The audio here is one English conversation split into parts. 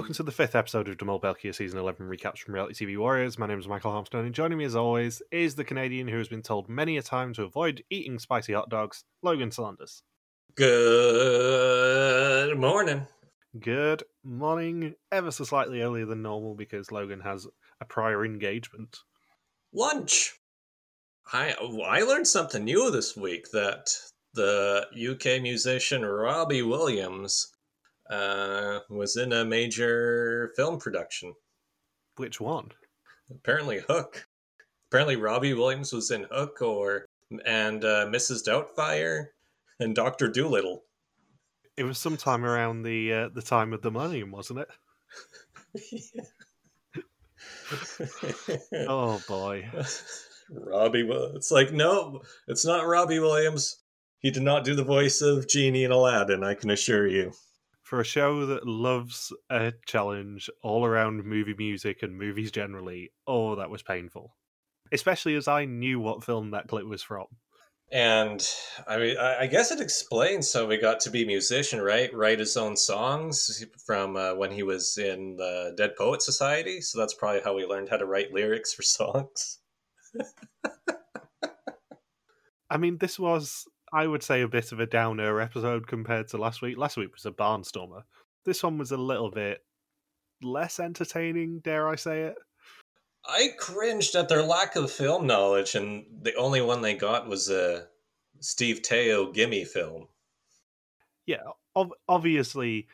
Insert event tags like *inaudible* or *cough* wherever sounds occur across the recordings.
Welcome to the fifth episode of De Mol België Season 11 recaps from Reality TV Warriors. My name is Michael Harmstone, and joining me as always is the Canadian who has been told many a time to avoid eating spicy hot dogs, Logan Saunders. Good morning. Good morning, ever so slightly earlier than normal because Logan has a prior engagement. Lunch. I I learned something new this week that the UK musician Robbie Williams uh, was in a major film production. Which one? Apparently, Hook. Apparently, Robbie Williams was in Hook or and uh, Mrs. Doubtfire and Doctor Dolittle. It was sometime around the uh, the time of the Millennium, wasn't it? *laughs* oh boy, Robbie. It's like no, it's not Robbie Williams. He did not do the voice of Genie in Aladdin. I can assure you. For a show that loves a challenge all around movie music and movies generally, oh, that was painful. Especially as I knew what film that clip was from. And I mean, I guess it explains how he got to be musician, right? Write his own songs from uh, when he was in the Dead Poet Society. So that's probably how he learned how to write lyrics for songs. *laughs* I mean, this was, I would say, a bit of a downer episode compared to last week. Last week was a barnstormer. This one was a little bit less entertaining, dare I say it. I cringed at their lack of film knowledge, and the only one they got was a Steve Teo gimme film. Yeah, ov- obviously,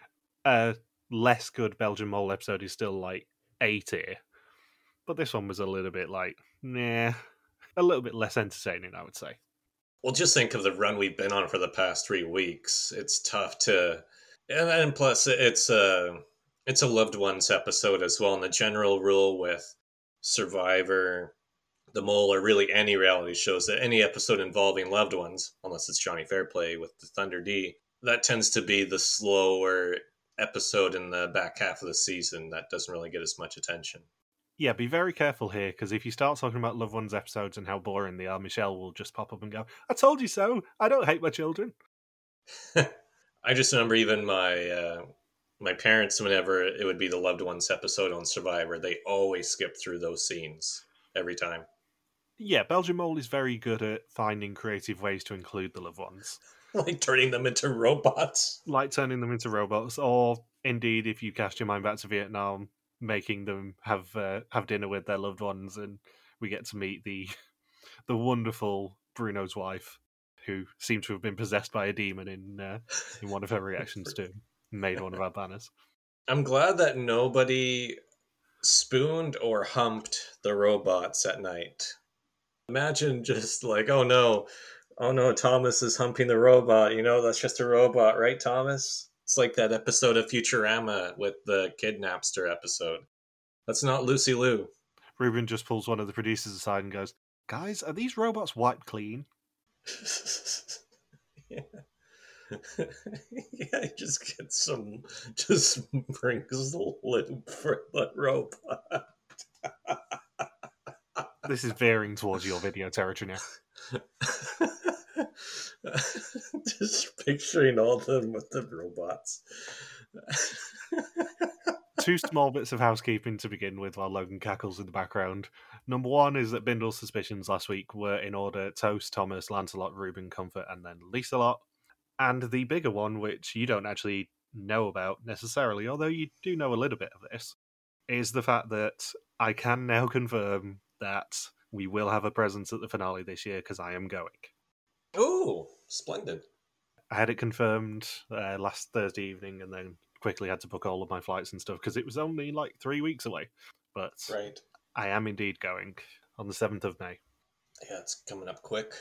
a less good Belgian Mole episode is still like A tier, but this one was a little bit like, nah, a little bit less entertaining, I would say. Well, just think of the run we've been on for the past three weeks. It's tough to, and, plus, it's a it's a loved ones episode as well. And the general rule with Survivor, The Mole, or really any reality shows that any episode involving loved ones, unless it's Johnny Fairplay with the Thunder D, that tends to be the slower episode in the back half of the season that doesn't really get as much attention. Yeah, be very careful here because if you start talking about loved ones episodes and how boring they are, Michelle will just pop up and go, "I told you so. I don't hate my children." *laughs* I just remember even my uh, my parents, whenever it would be the loved ones episode on Survivor, they always skip through those scenes every time. Yeah, Belgian Mole is very good at finding creative ways to include the loved ones. *laughs* like turning them into robots. Like turning them into robots, or indeed, if you cast your mind back to Vietnam, making them have uh, have dinner with their loved ones, and we get to meet the *laughs* the wonderful Bruno's wife, who seemed to have been possessed by a demon in uh, in one of her *laughs* reactions to made one of our banners. I'm glad that nobody spooned or humped the robots at night. Imagine just like, oh no, oh no, Thomas is humping the robot. You know, that's just a robot, right, Thomas? It's like that episode of Futurama with the kidnapster episode. That's not Lucy Liu. Ruben just pulls one of the producers aside and goes, Guys, are these robots wiped clean? yeah. *laughs* yeah, he just get some, just brings the lube for the robot. this is veering towards your video territory now. *laughs* *laughs* just picturing all them with the robots. *laughs* Two small bits of housekeeping to begin with while Logan cackles in the background. Number one is that Bindle's suspicions last week were in order Toast, Thomas, Lancelot, Ruben, Comfort, and then Lieselot. And the bigger one, which you don't actually know about necessarily, although you do know a little bit of this, is the fact that I can now confirm that we will have a presence at the finale this year because I am going. Oh, splendid. I had it confirmed uh, last Thursday evening and then quickly had to book all of my flights and stuff because it was only like three weeks away. But right. I am indeed going on the 7th of May. Yeah, it's coming up quick.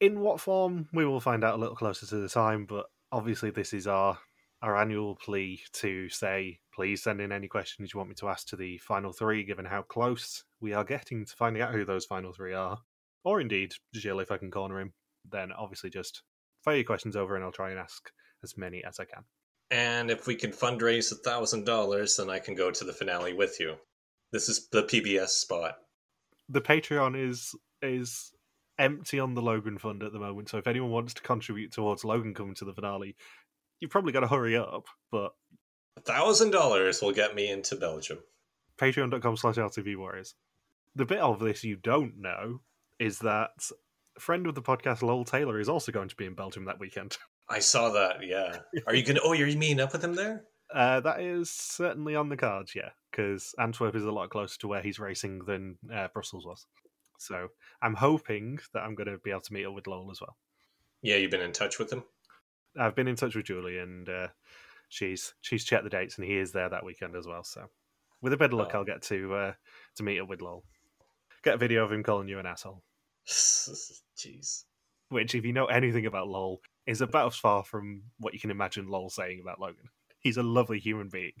In what form, we will find out a little closer to the time, but obviously, this is our our annual plea to say, please send in any questions you want me to ask to the final three, given how close we are getting to finding out who those final three are. Or indeed, Gilles, if I can corner him, then obviously just fire your questions over and I'll try and ask as many as I can. And if we can fundraise a thousand dollars, then I can go to the finale with you. This is the PBS spot. The Patreon is is empty on the Logan fund at the moment. So if anyone wants to contribute towards Logan coming to the finale, you've probably got to hurry up. But a thousand dollars will get me into Belgium. Patreon.com slash LTV Warriors. The bit of this you don't know is that friend of the podcast, Lowell Taylor, is also going to be in Belgium that weekend. *laughs* I saw that. Yeah. Are you gonna? Oh, you're meeting up with him there? Uh, that is certainly on the cards, yeah, because Antwerp is a lot closer to where he's racing than uh, Brussels was. So I'm hoping that I'm going to be able to meet up with Lowell as well. Yeah, you've been in touch with him. I've been in touch with Julie, and uh, she's she's checked the dates, and he is there that weekend as well. So with a bit of luck, Oh. I'll get to uh, to meet up with Lowell. Get a video of him calling you an asshole. Jeez. which, if you know anything about Lowell, is about as far from what you can imagine Lowell saying about Logan. He's a lovely human being.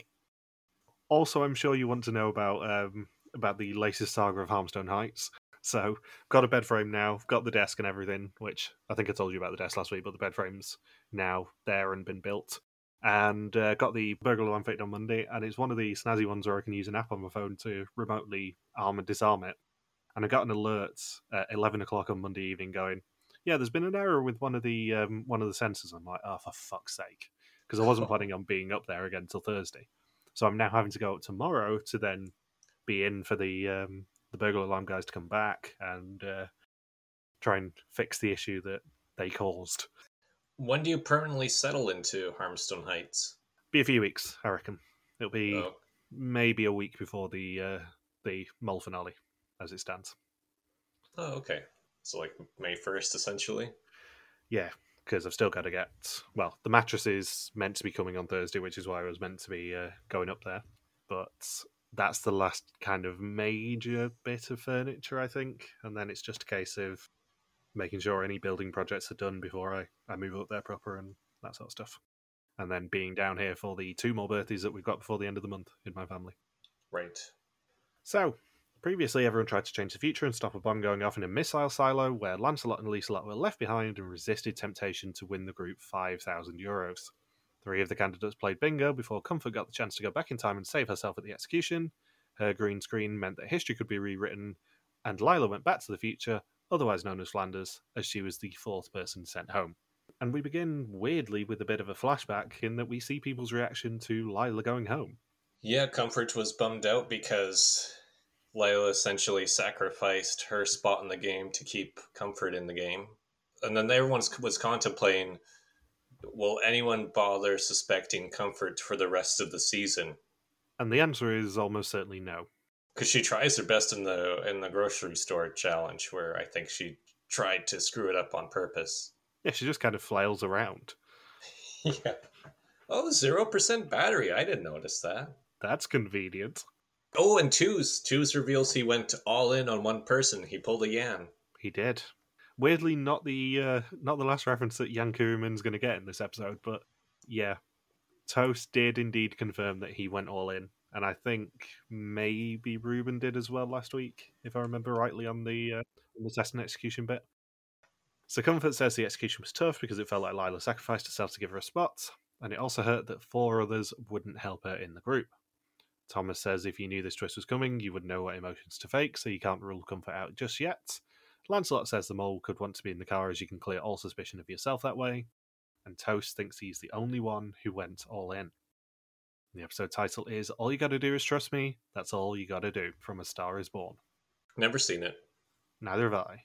Also, I'm sure you want to know about um, about the latest saga of Harmstone Heights. So, got a bed frame now, got the desk and everything, which I think I told you about the desk last week, but the bed frame's now there and been built. And uh, got the burglar alarm fitted on Monday, and it's one of the snazzy ones where I can use an app on my phone to remotely arm and disarm it. And I got an alert at 11 o'clock on Monday evening going, yeah, there's been an error with one of the um, one of the sensors. I'm like, oh, for fuck's sake, because I wasn't *laughs* planning on being up there again until Thursday. So I'm now having to go up tomorrow to then be in for the um, the burglar alarm guys to come back and uh, try and fix the issue that they caused. When do you permanently settle into Harmstone Heights? Be a few weeks, I reckon. It'll be Oh, maybe a week before the uh, the mole finale, as it stands. oh, okay. So like May first, essentially. Yeah, because I've still got to get. Well, the mattress is meant to be coming on Thursday, which is why I was meant to be uh, going up there. But that's the last kind of major bit of furniture, I think. And then it's just a case of making sure any building projects are done before I, I move up there proper and that sort of stuff. And then being down here for the two more birthdays that we've got before the end of the month in my family. Right. So, previously everyone tried to change the future and stop a bomb going off in a missile silo where Lancelot and Lieselot were left behind and resisted temptation to win the group 5,000 euros. Three of the candidates played bingo before Comfort got the chance to go back in time and save herself at the execution. Her green screen meant that history could be rewritten, and Lila went back to the future, otherwise known as Flanders, as she was the fourth person sent home. And we begin weirdly with a bit of a flashback in that we see people's reaction to Lila going home. Yeah, Comfort was bummed out because Lila essentially sacrificed her spot in the game to keep Comfort in the game. And then everyone was contemplating will anyone bother suspecting Comfort for the rest of the season? And the answer is almost certainly no. Because she tries her best in the in the grocery store challenge, where I think she tried to screw it up on purpose. Yeah, she just kind of flails around. *laughs* yeah. Oh, zero percent battery. I didn't notice that. That's convenient. Oh, and Toast. Toast reveals he went all in on one person. He pulled a Jan. He did. Weirdly, not the uh, not the last reference that Jan Kuruman's going to get in this episode, but yeah, Toast did indeed confirm that he went all in, and I think maybe Ruben did as well last week, if I remember rightly, on the uh, on the test and execution bit. So Comfort says the execution was tough because it felt like Lila sacrificed herself to give her a spot, and it also hurt that four others wouldn't help her in the group. Thomas says if you knew this twist was coming, you would know what emotions to fake, so you can't rule Comfort out just yet. Lancelot says the mole could want to be in the car as you can clear all suspicion of yourself that way. And Toast thinks he's the only one who went all in. The episode title is All You Gotta Do Is Trust Me, That's All You Gotta Do from A Star Is Born. Never seen it. Neither have I.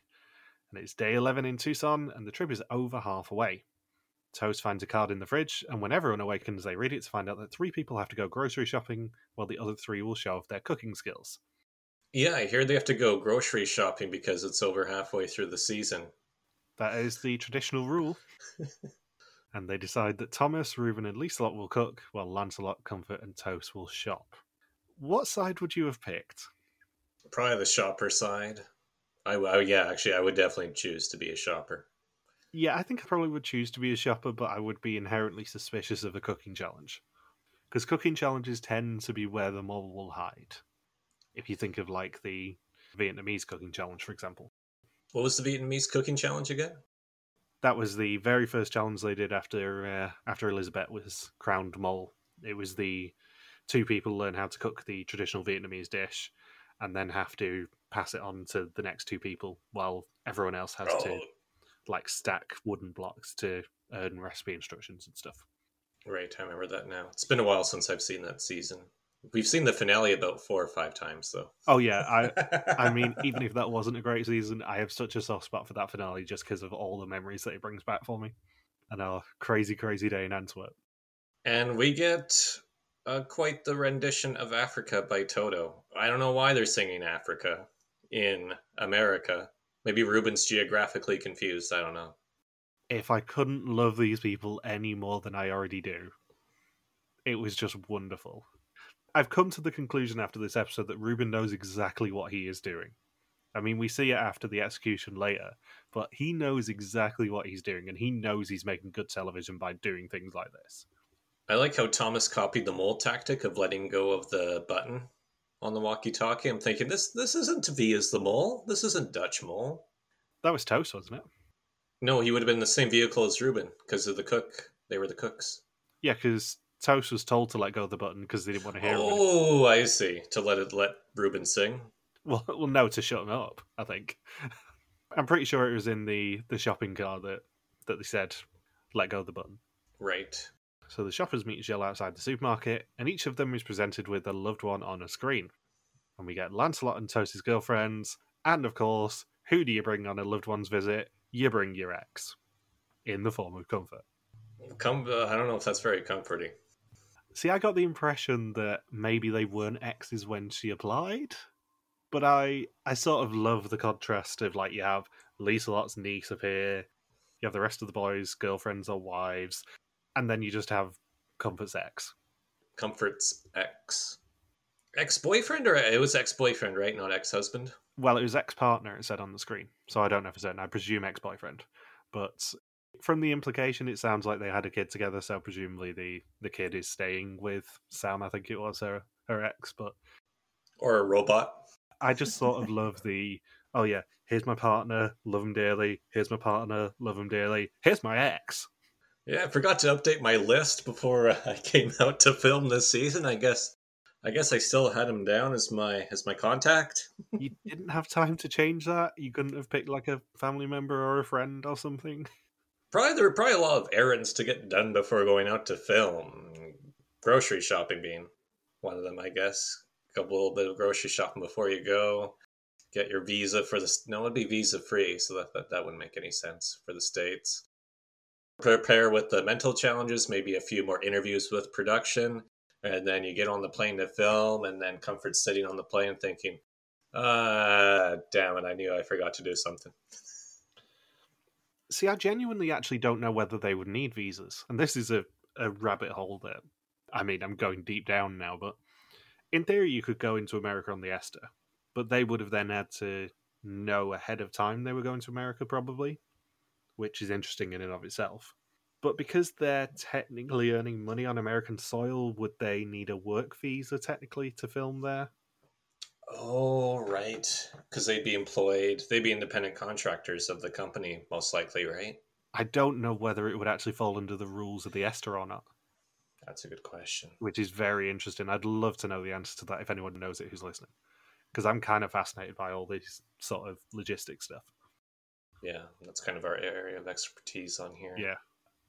And it's day 11 in Tucson, and the trip is over half away. Toast finds a card in the fridge, and when everyone awakens, they read it to find out that three people have to go grocery shopping, while the other three will show off their cooking skills. Yeah, I hear they have to go grocery shopping because it's over halfway through the season. That is the traditional rule. *laughs* and they decide that Thomas, Ruben, and Lieselot will cook, while Lancelot, Comfort, and Toast will shop. What side would you have picked? Probably the shopper side. I, I yeah, actually, I would definitely choose to be a shopper. Yeah, I think I probably would choose to be a shopper, but I would be inherently suspicious of a cooking challenge. Because cooking challenges tend to be where the mole will hide. If you think of like the Vietnamese cooking challenge, for example. What was the Vietnamese cooking challenge again? That was the very first challenge they did after uh, after Elizabeth was crowned mole. It was the two people learn how to cook the traditional Vietnamese dish, and then have to pass it on to the next two people, while everyone else has to Oh, like stack wooden blocks to earn recipe instructions and stuff. Right, I remember that now. It's been a while since I've seen that season. We've seen the finale about four or five times, though. Oh yeah, I *laughs* I mean, even if that wasn't a great season, I have such a soft spot for that finale just because of all the memories that it brings back for me. And our crazy, crazy day in Antwerp. And we get uh, quite the rendition of Africa by Toto. I don't know why they're singing Africa in America. Maybe Ruben's geographically confused. I don't know. If I couldn't love these people any more than I already do, it was just wonderful. I've come to the conclusion after this episode that Ruben knows exactly what he is doing. I mean, we see it after the execution later, but he knows exactly what he's doing, and he knows he's making good television by doing things like this. I like how Thomas copied the mole tactic of letting go of the button on the walkie-talkie. I'm thinking this this isn't V as the mole. This isn't Dutch mole. That was Toast, wasn't it? No, he would have been the same vehicle as Ruben because of the cook. They were the cooks. Yeah, because Toast was told to let go of the button because they didn't want to hear him. Oh, I see. To let it let Ruben sing. Well, *laughs* well, no, to shut him up. I think. *laughs* I'm pretty sure it was in the the shopping car that that they said, "Let go of the button." Right. So the shoppers meet Gilles outside the supermarket, and each of them is presented with a loved one on a screen. And we get Lancelot and Toast's girlfriends, and of course, who do you bring on a loved one's visit? You bring your ex, in the form of comfort. Com- uh, I don't know if that's very comforting. See, I got the impression that maybe they weren't exes when she applied, but I I sort of love the contrast of like you have Lieselot's niece appear, you have the rest of the boys' girlfriends or wives, and then you just have Comfort's X. Comfort's X. Ex boyfriend or it was ex boyfriend, right? Not ex husband. Well, it was ex partner, it said on the screen, so I don't know for certain. I presume ex boyfriend, but from the implication, it sounds like they had a kid together, so presumably the the kid is staying with Sam. I think it was her her ex, but or a robot. I just sort of love the oh yeah, here's my partner, love him dearly. Here's my partner, love him dearly. Here's my ex. Yeah, I forgot to update my list before uh, *laughs* I came out to film this season. I guess I guess I still had him down as my as my contact. you didn't have time to change that. You couldn't have picked like a family member or a friend or something. *laughs* Probably there were probably a lot of errands to get done before going out to film. Grocery shopping being one of them, I guess. A couple little bit of grocery shopping before you go. Get your visa for the no, it'd be visa free, so that, that that wouldn't make any sense for the states. Prepare with the mental challenges, maybe a few more interviews with production, and then you get on the plane to film, and then Comfort sitting on the plane thinking, "Ah, damn it! I knew I forgot to do something." See, I genuinely actually don't know whether they would need visas. And this is a, a rabbit hole that, I mean, I'm going deep down now, but in theory, you could go into America on the ESTA, but they would have then had to know ahead of time they were going to America, probably, which is interesting in and of itself. But because they're technically earning money on American soil, would they need a work visa technically to film there? Oh, right. Because they'd be employed, they'd be independent contractors of the company, most likely, right? I don't know whether it would actually fall under the rules of the ESTA or not. That's a good question. Which is very interesting. I'd love to know the answer to that if anyone knows it who's listening. Because I'm kind of fascinated by all this sort of logistic stuff. Yeah, that's kind of our area of expertise on here. Yeah.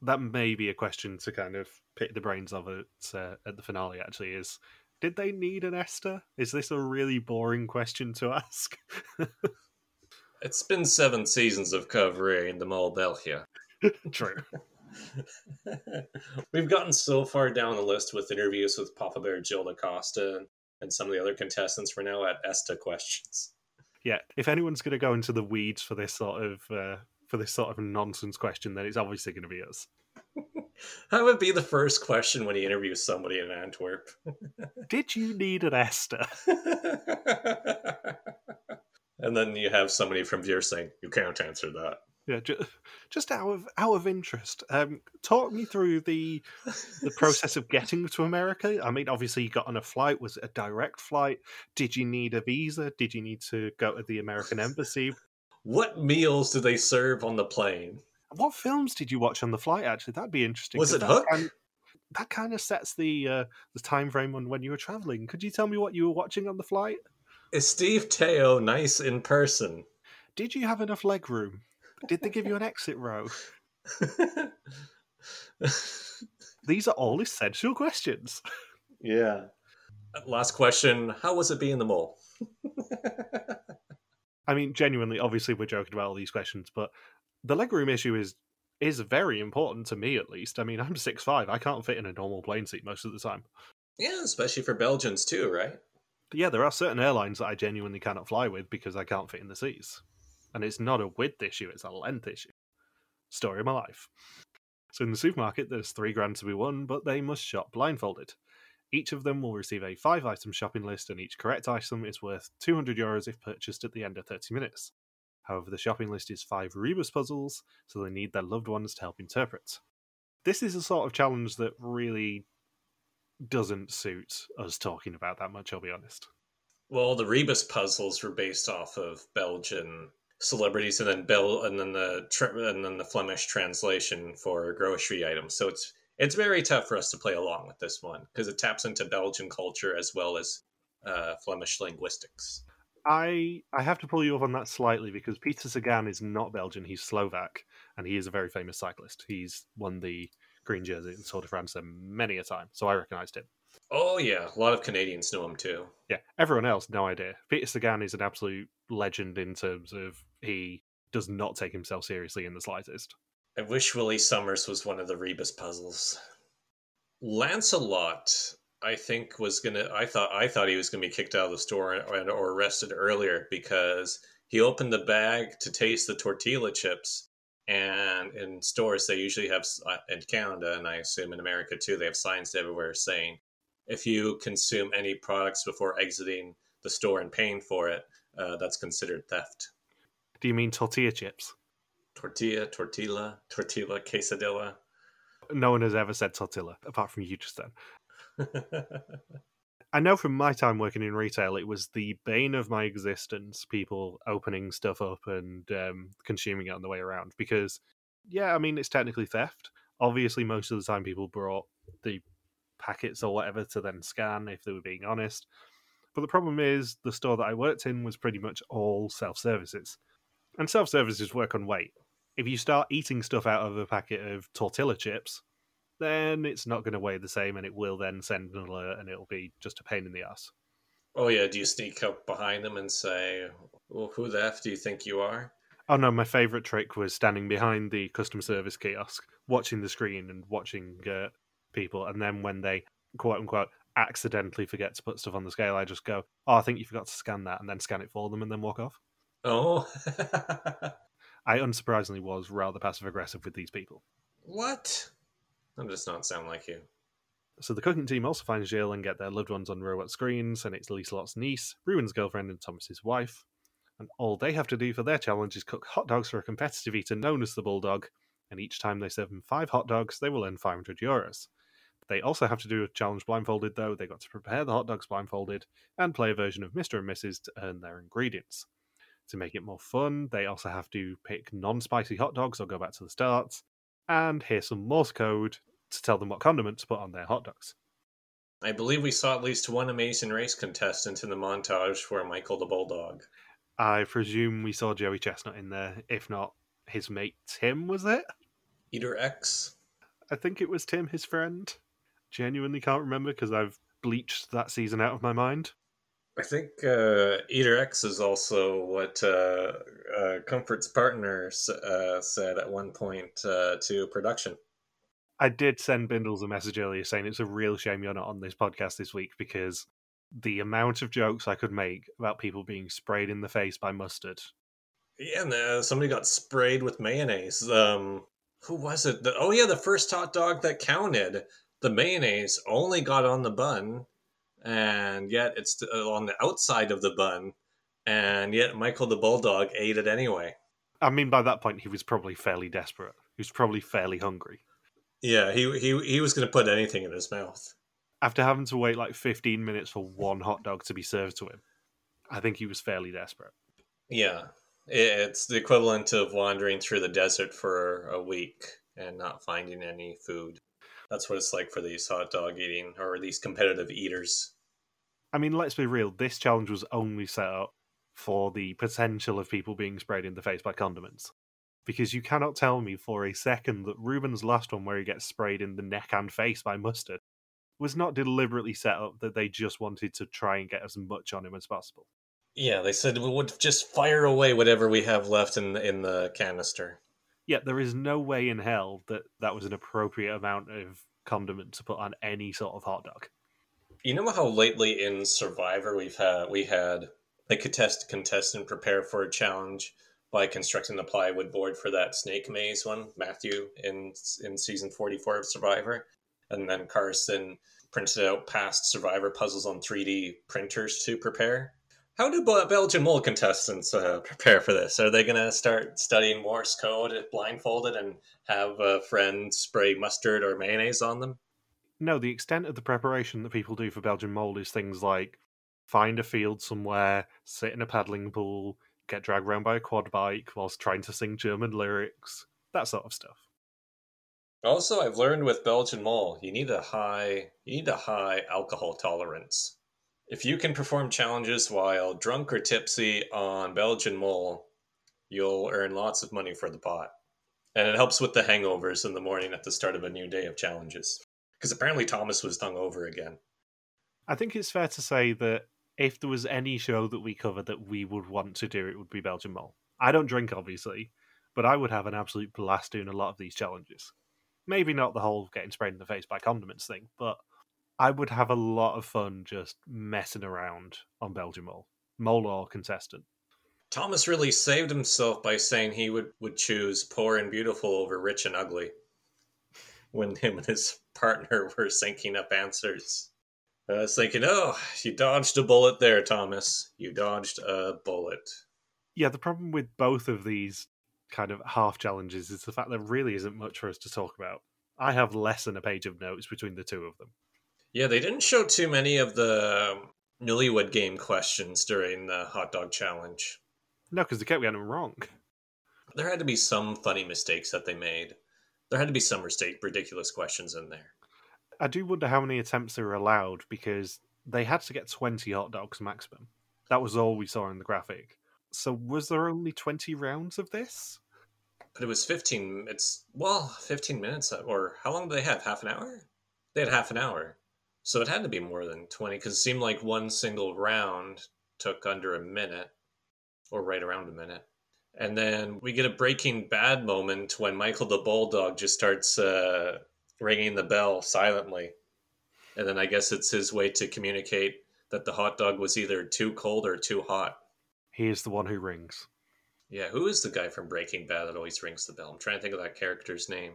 That may be a question to kind of pick the brains of it uh, at the finale, actually, is did they need an ESTA? Is this a really boring question to *laughs* ask? it's been seven seasons of covering the Mole Belgium. *laughs* True. *laughs* We've gotten so far down the list with interviews with Papa Bear, Gilles De Coster, and, and some of the other contestants. We're now at Esta questions. Yeah, if anyone's going to go into the weeds for this sort of uh, for this sort of nonsense question, then it's obviously going to be us. *laughs* That would be the first question when he interviews somebody in Antwerp. *laughs* Did you need an ESTA? *laughs* and then you have somebody from VIER saying, "You can't answer that." Yeah, just, *laughs* just out of out of interest, um, talk me through the the process of getting to America. I mean, obviously, you got on a flight. Was it a direct flight? Did you need a visa? Did you need to go to the American embassy? What meals do they serve on the plane? What films did you watch on the flight? Actually, that'd be interesting. Was it that Hook? Kind, that kind of sets the uh, the time frame on when you were traveling. Could you tell me what you were watching on the flight? Is Steve Teo nice in person? Did you have enough leg room? Did they give you an exit row? *laughs* These are all essential questions. Yeah. Last question How was it being the mole? *laughs* I mean, genuinely, obviously, we're joking about all these questions, but the legroom issue is is very important to me, at least. I mean, I'm six five. I can't fit in a normal plane seat most of the time. Yeah, especially for Belgians too, right? But yeah, there are certain airlines that I genuinely cannot fly with because I can't fit in the seats, and it's not a width issue; it's a length issue. Story of my life. So in the supermarket, there's three grand to be won, but they must shop blindfolded. Each of them will receive a five item shopping list, and each correct item is worth 200 euros if purchased at the end of 30 minutes. However, the shopping list is five rebus puzzles, so they need their loved ones to help interpret. This is a sort of challenge that really doesn't suit us talking about that much, I'll be honest. Well, the rebus puzzles were based off of Belgian celebrities, and then bill and then the and then the Flemish translation for grocery items. So it's it's very tough for us to play along with this one because it taps into Belgian culture as well as uh, Flemish linguistics. I I have to pull you up on that slightly because Peter Sagan is not Belgian; he's Slovak, and he is a very famous cyclist. He's won the green jersey in Tour de France many a time, so I recognised him. Oh yeah, a lot of Canadians know him too. Yeah, everyone else, no idea. Peter Sagan is an absolute legend in terms of he does not take himself seriously in the slightest. I wish Willy Sommers was one of the Rebus puzzles. Lancelot, I think, was gonna. I thought I thought he was gonna be kicked out of the store or, or arrested earlier because he opened the bag to taste the tortilla chips, and in stores they usually have uh, in Canada and I assume in America too, they have signs everywhere saying if you consume any products before exiting the store and paying for it, uh, that's considered theft. Do you mean tortilla chips? Tortilla, tortilla, tortilla, quesadilla. No one has ever said tortilla apart from you just then. *laughs* I know from my time working in retail, it was the bane of my existence. People opening stuff up and um, consuming it on the way around because, yeah, I mean it's technically theft. Obviously, most of the time people brought the packets or whatever to then scan if they were being honest. But the problem is the store that I worked in was pretty much all self services, and self services work on weight if you start eating stuff out of a packet of tortilla chips, then it's not going to weigh the same and it will then send an alert and it'll be just a pain in the ass. Oh, yeah. Do you sneak up behind them and say, well, who the F do you think you are? Oh, no. My favorite trick was standing behind the customer service kiosk, watching the screen and watching uh, people. And then when they, quote unquote, accidentally forget to put stuff on the scale, I just go, oh, I think you forgot to scan that, and then scan it for them and then walk off. Oh. I unsurprisingly was rather passive aggressive with these people. What? That does not sound like you. So the cooking team also finds Gilles and get their loved ones on robot screens, and it's Lieselot's niece, Ruben's girlfriend, and Thomas's wife. And all they have to do for their challenge is cook hot dogs for a competitive eater known as the Bulldog, and each time they serve him five hot dogs, they will earn 500 euros. They also have to do a challenge blindfolded, though. They got to prepare the hot dogs blindfolded and play a version of Mr. and Mrs. to earn their ingredients to make it more fun. They also have to pick non spicy hot dogs or go back to the start, and hear some Morse code to tell them what condiments to put on their hot dogs. I believe we saw at least one amazing race contestant in the montage for Michael the Bulldog. I presume we saw Joey Chestnut in there. If not, his mate Tim, was it? Eater X? I think it was Tim, his friend. Genuinely can't remember because I've bleached that season out of my mind. I think uh, Eater X is also what uh, uh, Comfort's partner uh, said at one point uh, to production. I did send Bindles a message earlier saying it's a real shame you're not on this podcast this week because the amount of jokes I could make about people being sprayed in the face by mustard. Yeah, and uh, somebody got sprayed with mayonnaise. Um, who was it? The, oh, yeah, the first hot dog that counted. The mayonnaise only got on the bun and yet it's uh, on the outside of the bun, and yet Michael the Bulldog ate it anyway. I mean, by that point, he was probably fairly desperate. He was probably fairly hungry. Yeah, he he he was going to put anything in his mouth. After having to wait like 15 minutes for one hot dog to be served to him, I think he was fairly desperate. Yeah, it's the equivalent of wandering through the desert for a week and not finding any food. That's what it's like for these hot dog eating or these competitive eaters. I mean, let's be real. This challenge was only set up for the potential of people being sprayed in the face by condiments. Because you cannot tell me for a second that Ruben's last one, where he gets sprayed in the neck and face by mustard, was not deliberately set up that they just wanted to try and get as much on him as possible. Yeah, they said we would just fire away whatever we have left in in the canister. Yeah, there is no way in hell that that was an appropriate amount of condiment to put on any sort of hot dog. You know how lately in Survivor we've had we had a contest contestant prepare for a challenge by constructing the plywood board for that snake maze one, Matthew in in season forty four of Survivor, and then Carson printed out past Survivor puzzles on three D printers to prepare. How do Belgian mole contestants uh, prepare for this? Are they going to start studying Morse code blindfolded and have a friend spray mustard or mayonnaise on them? No, the extent of the preparation that people do for Belgian mole is things like find a field somewhere, sit in a paddling pool, get dragged around by a quad bike whilst trying to sing German lyrics, that sort of stuff. Also, I've learned with Belgian mole, you need a high you need a high alcohol tolerance. If you can perform challenges while drunk or tipsy on Belgian Mole, you'll earn lots of money for the pot. And it helps with the hangovers in the morning at the start of a new day of challenges. Because apparently Thomas was hungover again. I think it's fair to say that if there was any show that we covered that we would want to do, it would be Belgian Mole. I don't drink, obviously, but I would have an absolute blast doing a lot of these challenges. Maybe not the whole getting sprayed in the face by condiments thing, but I would have a lot of fun just messing around on Belgian Mole, mole or contestant. Thomas really saved himself by saying he would, would choose poor and beautiful over rich and ugly *laughs* when him and his partner *laughs* were syncing up answers. I was thinking, oh, you dodged a bullet there, Thomas. You dodged a bullet. Yeah, the problem with both of these kind of half challenges is the fact there really isn't much for us to talk about. I have less than a page of notes between the two of them. Yeah, they didn't show too many of the Newlywed Game questions during the hot dog challenge. No, because they kept getting them wrong. There had to be some funny mistakes that they made. There had to be some ridiculous questions in there. I do wonder how many attempts they were allowed because they had to get 20 hot dogs maximum. That was all we saw in the graphic. So was there only 20 rounds of this? But it was 15, it's, well, 15 minutes, uh, or how long did they have? Half an hour? They had half an hour. So it had to be more than 20 because it seemed like one single round took under a minute or right around a minute. And then we get a breaking bad moment when Michael the Bulldog just starts uh, ringing the bell silently. And then I guess it's his way to communicate that the hot dog was either too cold or too hot. He is the one who rings. Yeah, who is the guy from Breaking Bad that always rings the bell? I'm trying to think of that character's name.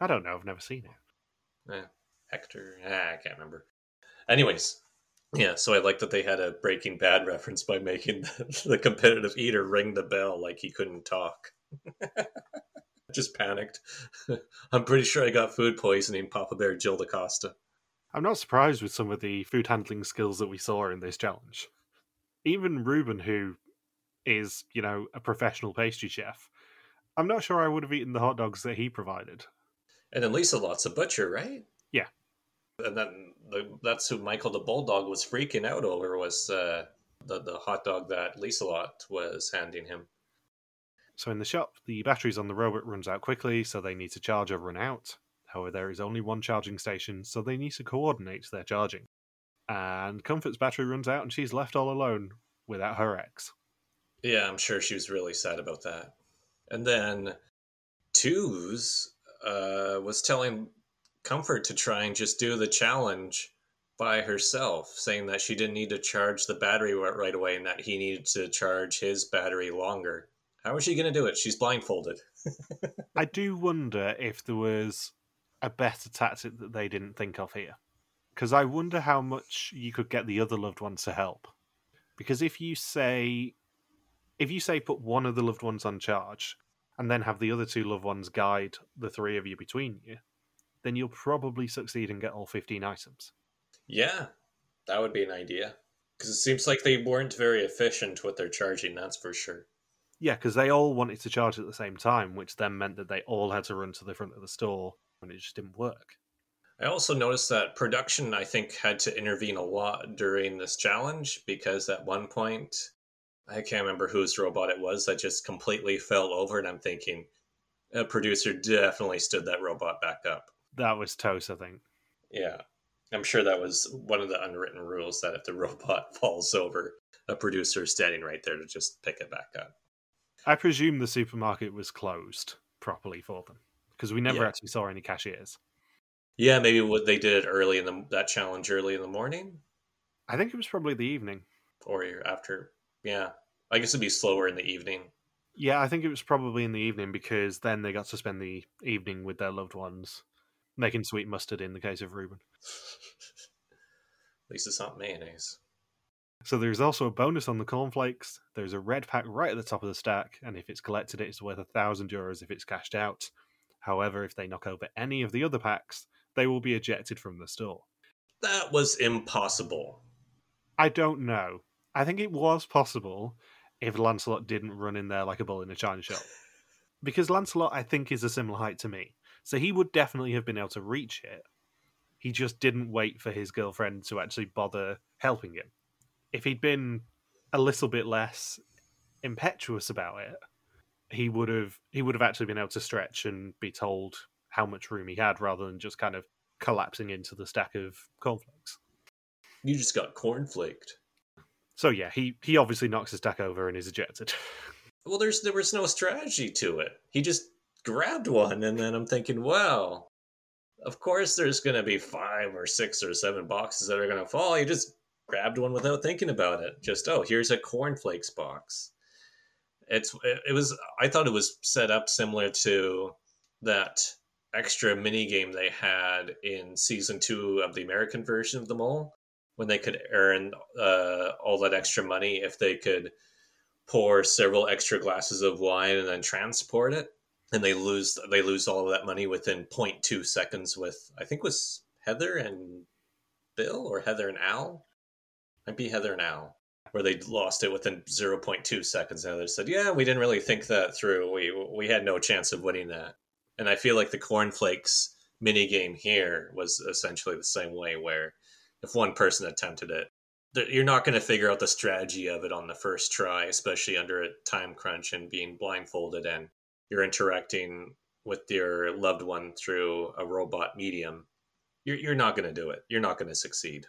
I don't know. I've never seen it. Eh. Hector. Ah, I can't remember. Anyways, yeah, so I like that they had a Breaking Bad reference by making *laughs* the, the competitive eater ring the bell like he couldn't talk. *laughs* Just panicked. *laughs* I'm pretty sure I got food poisoning, Papa Bear Gilles De Coster. I'm not surprised with some of the food handling skills that we saw in this challenge. Even Ruben, who is, you know, a professional pastry chef, I'm not sure I would have eaten the hot dogs that he provided. And then Lieselot's a butcher, right? Yeah and then the, that's who Michael the Bulldog was freaking out over was uh, the the hot dog that Lieselot was handing him. So in the shop, the batteries on the robot runs out quickly, so they need to charge or run out. However, there is only one charging station, so they need to coordinate their charging. And Comfort's battery runs out, and she's left all alone without her ex. Yeah, I'm sure she was really sad about that. And then Toast uh, was telling comfort to try and just do the challenge by herself, saying that she didn't need to charge the battery right away and that he needed to charge his battery longer. How is she going to do it? She's blindfolded. *laughs* I do wonder if there was a better tactic that they didn't think of here. Because I wonder how much you could get the other loved ones to help. Because if you say, if you say put one of the loved ones on charge and then have the other two loved ones guide the three of you between you, then you'll probably succeed and get all 15 items. Yeah, that would be an idea. Because it seems like they weren't very efficient with their charging, that's for sure. Yeah, because they all wanted to charge at the same time, which then meant that they all had to run to the front of the store, and it just didn't work. I also noticed that production, I think, had to intervene a lot during this challenge because at one point, I can't remember whose robot it was that just completely fell over, and I'm thinking a producer definitely stood that robot back up. That was Toast, I think. Yeah, I'm sure that was one of the unwritten rules that if the *laughs* robot falls over, a producer is standing right there to just pick it back up. I presume the supermarket was closed properly for them because we never Yeah. actually saw any cashiers. Yeah, maybe what they did it early in the that challenge early in the morning I think it was probably the evening. or after. Yeah, I guess it'd be slower in the evening. Yeah, I think it was probably in the evening because then they got to spend the evening with their loved ones, making sweet mustard in the case of Ruben. At least it's not mayonnaise. So there's also a bonus on the cornflakes. There's a red pack right at the top of the stack, and if it's collected, it's worth a thousand euros if it's cashed out. However, if they knock over any of the other packs, they will be ejected from the store. That was impossible. I don't know. I think it was possible if Lancelot didn't run in there like a bull in a china shop. *laughs* Because Lancelot, I think, is a similar height to me. So he would definitely have been able to reach it. He just didn't wait for his girlfriend to actually bother helping him. If he'd been a little bit less impetuous about it, he would have he would have actually been able to stretch and be told how much room he had rather than just kind of collapsing into the stack of cornflakes. You just got cornflaked. So yeah, he he obviously knocks his stack over and is ejected. *laughs* Well, there's there was no strategy to it. He just grabbed one, and then I'm thinking, well, of course there's going to be five or six or seven boxes that are going to fall. He just grabbed one without thinking about it. Just oh, here's a cornflakes box. It's it, it was I thought it was set up similar to that extra mini game they had in season two of the American version of the mole when they could earn uh, all that extra money if they could pour several extra glasses of wine and then transport it and they lose they lose all of that money within 0.2 seconds with i think was heather and bill or heather and al? Might be heather and al where they lost it within 0.2 seconds. And they said yeah we didn't really think that through. We we had no chance of winning that. And i feel like the cornflakes mini game here was essentially the same way where if one person attempted it you're not going to figure out the strategy of it on the first try, especially under a time crunch and being blindfolded and you're interacting with your loved one through a robot medium. You're, you're not going to do it. You're not going to succeed.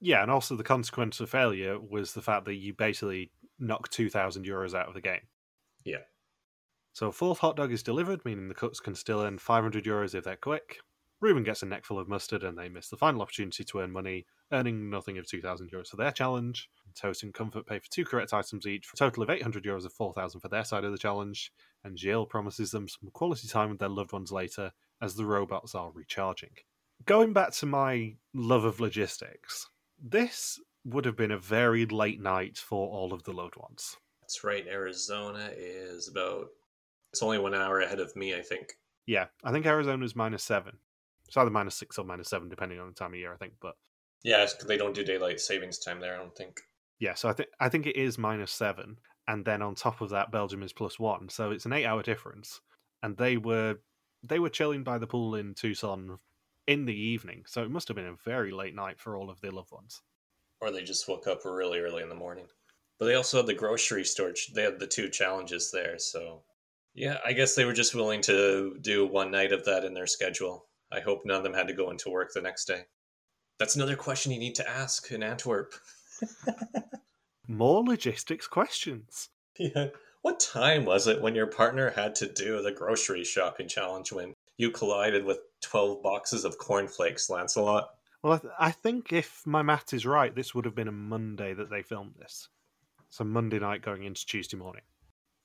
Yeah, and also the consequence of failure was the fact that you basically knocked 2,000 euros out of the game. Yeah. So a fourth hot dog is delivered, meaning the cooks can still earn 500 euros if they're quick. Ruben gets a neck full of mustard and they miss the final opportunity to earn money, earning nothing of 2,000 euros for their challenge. Toast and Comfort pay for two correct items each for a total of 800 euros of 4,000 for their side of the challenge. And Gilles promises them some quality time with their loved ones later as the robots are recharging. Going back to my love of logistics, this would have been a very late night for all of the loved ones. That's right. Arizona is about, it's only one hour ahead of me, I think. Yeah, I think Arizona's minus seven. It's either minus six or minus seven, depending on the time of year, I think. But Yeah, because they don't do daylight savings time there, I don't think. yeah, so I think I think it is minus seven, and then on top of that, Belgium is plus one, so it's an eight-hour difference. And they were they were chilling by the pool in Tucson in the evening, so it must have been a very late night for all of their loved ones. Or they just woke up really early in the morning. But they also had the grocery store. They had the two challenges there, so yeah, I guess they were just willing to do one night of that in their schedule. I hope none of them had to go into work the next day. That's another question you need to ask in Antwerp. *laughs* More logistics questions. yeah. What time was it when your partner had to do the grocery shopping challenge when you collided with 12 boxes of cornflakes, Lancelot? Well, I, th- I think if my math is right, this would have been a Monday that they filmed this. So Monday night going into Tuesday morning.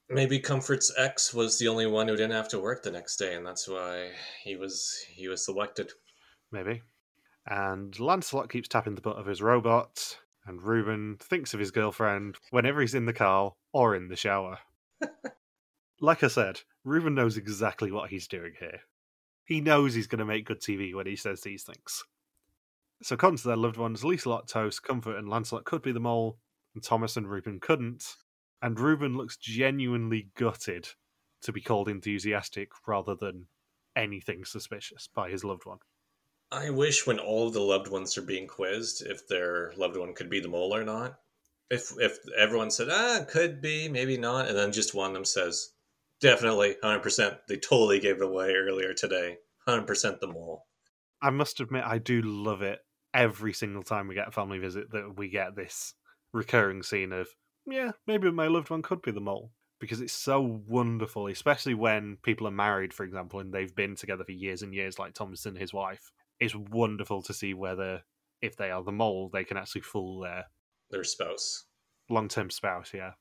Maybe Comfort's ex was the only one who didn't have to work the next day, and that's why he was he was selected. maybe. And Lancelot keeps tapping the butt of his robot, and Ruben thinks of his girlfriend whenever he's in the car or in the shower. *laughs* like I said, Ruben knows exactly what he's doing here. He knows he's going to make good TV when he says these things. So, according to their loved ones, Lieselot, Toast, Comfort, and Lancelot could be the mole, and Thomas and Ruben couldn't. And Ruben looks genuinely gutted to be called enthusiastic rather than anything suspicious by his loved one. I wish when all of the loved ones are being quizzed if their loved one could be the mole or not. if if everyone said ah could be maybe not, and then just one of them says definitely hundred percent, they totally gave it away earlier today. Hundred percent the mole. I must admit, I do love it every single time we get a family visit that we get this recurring scene of yeah maybe my loved one could be the mole because it's so wonderful, especially when people are married, for example, and they've been together for years and years, like Thomas and his wife. It's wonderful to see whether, if they are the mole, they can actually fool their Their spouse. long term spouse. Yeah.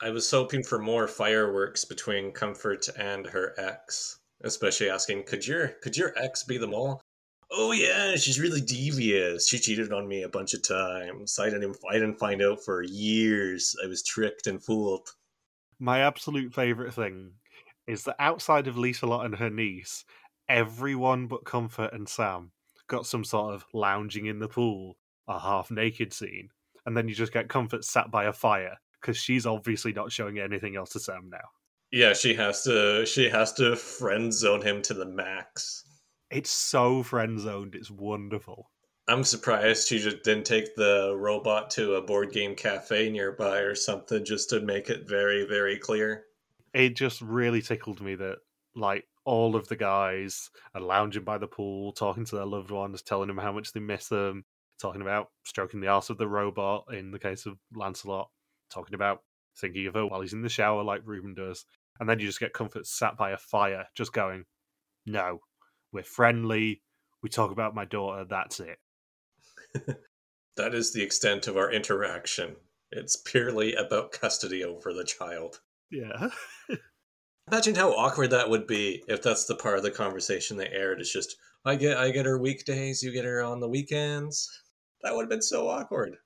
I was hoping for more fireworks between Comfort and her ex, especially asking, "Could your could your ex be the mole?" Oh yeah, she's really devious. She cheated on me a bunch of times. I didn't I didn't find out for years. I was tricked and fooled. My absolute favourite thing is that outside of Lieselot and her niece, everyone but Comfort and Sam got some sort of lounging in the pool, a half naked scene, and then you just get Comfort sat by a fire because she's obviously not showing anything else to Sam now. Yeah, she has to she has to friend zone him to the max. It's so friend zoned, it's wonderful. I'm surprised she just didn't take the robot to a board game cafe nearby or something just to make it very, very clear. It just really tickled me that, like, all of the guys are lounging by the pool, talking to their loved ones, telling them how much they miss them, talking about stroking the arse of the robot in the case of Lancelot, talking about thinking of her while he's in the shower, like Ruben does. And then you just get Comfort sat by a fire, just going, No, we're friendly. We talk about my daughter. That's it. *laughs* that is the extent of our interaction. It's purely about custody over the child. Yeah. *laughs* Imagine how awkward that would be if that's the part of the conversation they aired. It's just I get I get her weekdays, you get her on the weekends. That would have been so awkward.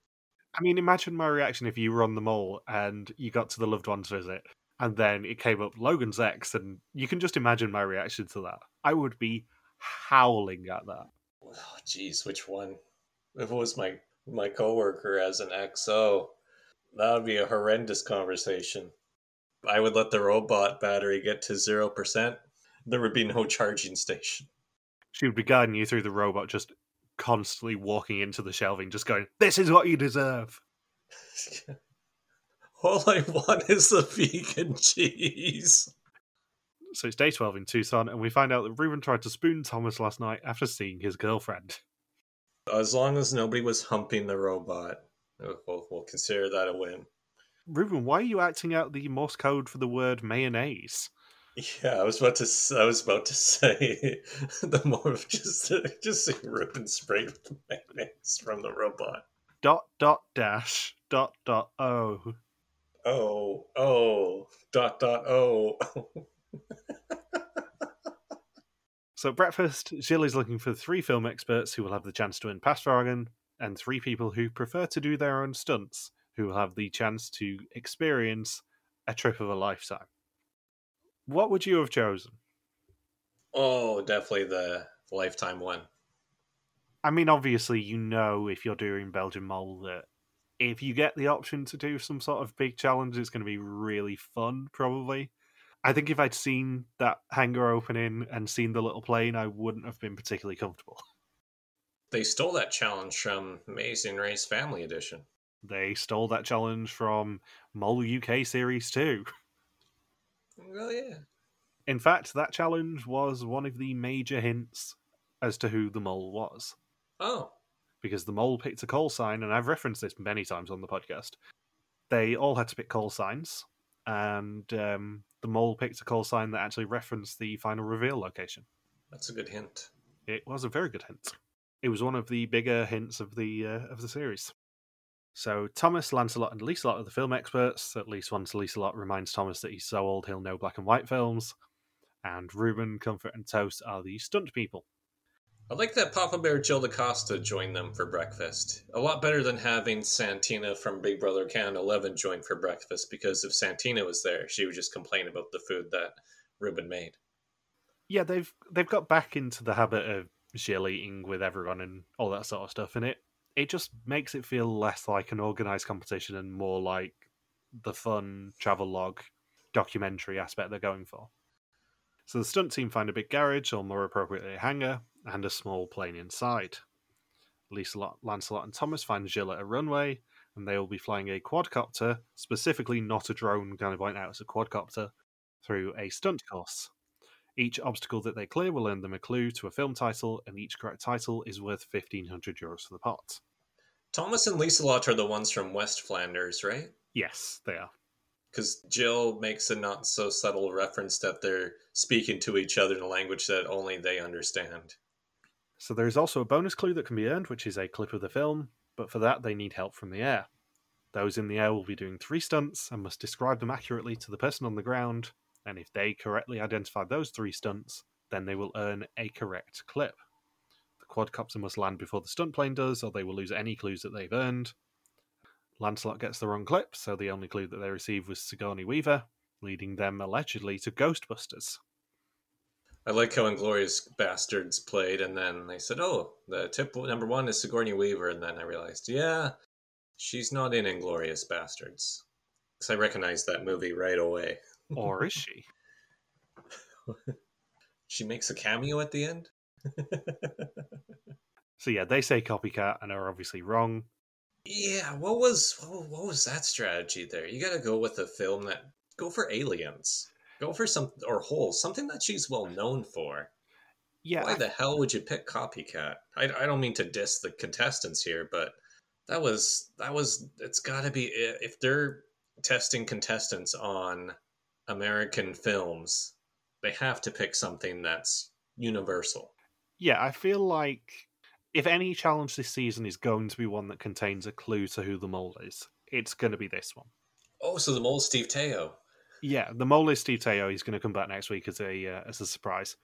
I mean, imagine my reaction if you were on the mall and you got to the loved ones visit, and then it came up Logan's ex, and you can just imagine my reaction to that. I would be howling at that. Oh, jeez, which one? If it was my my coworker as an XO, oh, that would be a horrendous conversation. I would let the robot battery get to zero percent. There would be no charging station. She would be guiding you through the robot, just constantly walking into the shelving, just going, "This is what you deserve." *laughs* All I want is the vegan cheese. So it's day 12 in Tucson, and we find out that Ruben tried to spoon Thomas last night after seeing his girlfriend. As long as nobody was humping the robot, we'll, we'll consider that a win. Ruben, why are you acting out the Morse code for the word mayonnaise? Yeah, I was about to. I was about to *laughs* say the more of just just see Ruben spray mayonnaise from the robot. Dot dot dash dot dot oh. Oh oh dot dot oh. *laughs* so at breakfast, Gilles is looking for three film experts who will have the chance to win past and three people who prefer to do their own stunts who will have the chance to experience a trip of a lifetime. What would you have chosen? Oh, definitely the lifetime one. I mean, obviously, you know, if you're doing Belgian Mole, that if you get the option to do some sort of big challenge, it's going to be really fun, probably. I think if I'd seen that hangar opening and seen the little plane, I wouldn't have been particularly comfortable. They stole that challenge from Amazing Race Family Edition. They stole that challenge from Mole UK Series 2. Well, *laughs* yeah. In fact, that challenge was one of the major hints as to who the mole was. Oh. Because the mole picked a call sign, and I've referenced this many times on the podcast. They all had to pick call signs, and um, the mole picked a call sign that actually referenced the final reveal location. That's a good hint. It was a very good hint. It was one of the bigger hints of the uh, of the series. So Thomas, Lancelot, and Lieselot are the film experts. At least once Lieselot reminds Thomas that he's so old he'll know black and white films. And Ruben, Comfort, and Toast are the stunt people. I like that Papa Bear Gilles De Coster joined them for breakfast. A lot better than having Santina from Big Brother Canada 11 join for breakfast because if Santina was there, she would just complain about the food that Ruben made. Yeah, they've they've got back into the habit of Gilles eating with everyone and all that sort of stuff, and it it just makes it feel less like an organized competition and more like the fun travel log documentary aspect they're going for. So the stunt team find a big garage, or more appropriately, a hangar, and a small plane inside. Lisa, Lancelot, and Thomas find Gilles at a runway, and they will be flying a quadcopter, specifically not a drone, kind of point out it's a quadcopter, through a stunt course. Each obstacle that they clear will earn them a clue to a film title, and each correct title is worth 1500 euros for the pot. Thomas and Lieselot are the ones from West Flanders, right? Yes, they are. Because Gilles makes a not so subtle reference that they're speaking to each other in a language that only they understand. So there is also a bonus clue that can be earned, which is a clip of the film, but for that they need help from the air. Those in the air will be doing three stunts and must describe them accurately to the person on the ground, and if they correctly identify those three stunts, then they will earn a correct clip. Quadcopter must land before the stunt plane does, or they will lose any clues that they've earned. Lancelot gets the wrong clip, so the only clue that they receive was Sigourney Weaver, leading them allegedly to Ghostbusters. I like how Inglourious Basterds played, and then they said, "Oh, the tip number one is Sigourney Weaver," and then I realized, yeah, she's not in Inglourious Basterds, because I recognized that movie right away. Or is *laughs* she? she makes a cameo at the end. *laughs* so yeah, they say copycat and are obviously wrong. Yeah, what was what was that strategy there? You got to go with a film that go for aliens, go for some or whole something that she's well known for. Yeah, why the hell would you pick copycat? I, I don't mean to diss the contestants here, but that was that was it's got to be if they're testing contestants on American films, they have to pick something that's universal. Yeah, I feel like if any challenge this season is going to be one that contains a clue to who the mole is, it's going to be this one. Oh, so the mole Steve Teo. Yeah, the mole is Steve Teo. He's going to come back next week as a uh, as a surprise.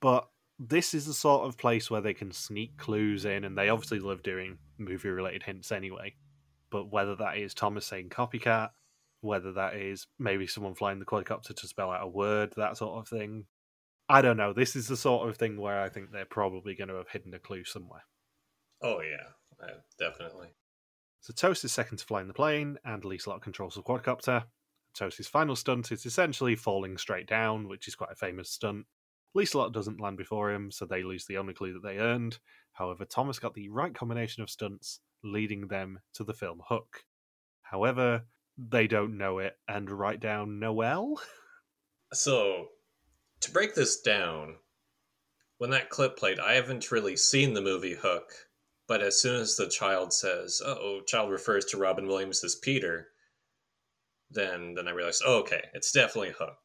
But this is the sort of place where they can sneak clues in, and they obviously love doing movie related hints anyway. But whether that is Thomas saying copycat, whether that is maybe someone flying the quadcopter to spell out a word, that sort of thing, I don't know. This is the sort of thing where I think they're probably going to have hidden a clue somewhere. Oh yeah, uh, definitely. So Toast is second to fly in the plane, and Lieselot controls the quadcopter. Toast's final stunt is essentially falling straight down, which is quite a famous stunt. Lieselot doesn't land before him, so they lose the only clue that they earned. However, Thomas got the right combination of stunts, leading them to the film Hook. However, they don't know it and write down Noel. *laughs* So to break this down, when that clip played, I haven't really seen the movie Hook, but as soon as the child says, "Oh," child refers to Robin Williams as Peter, then then I realized, oh, okay, it's definitely Hook,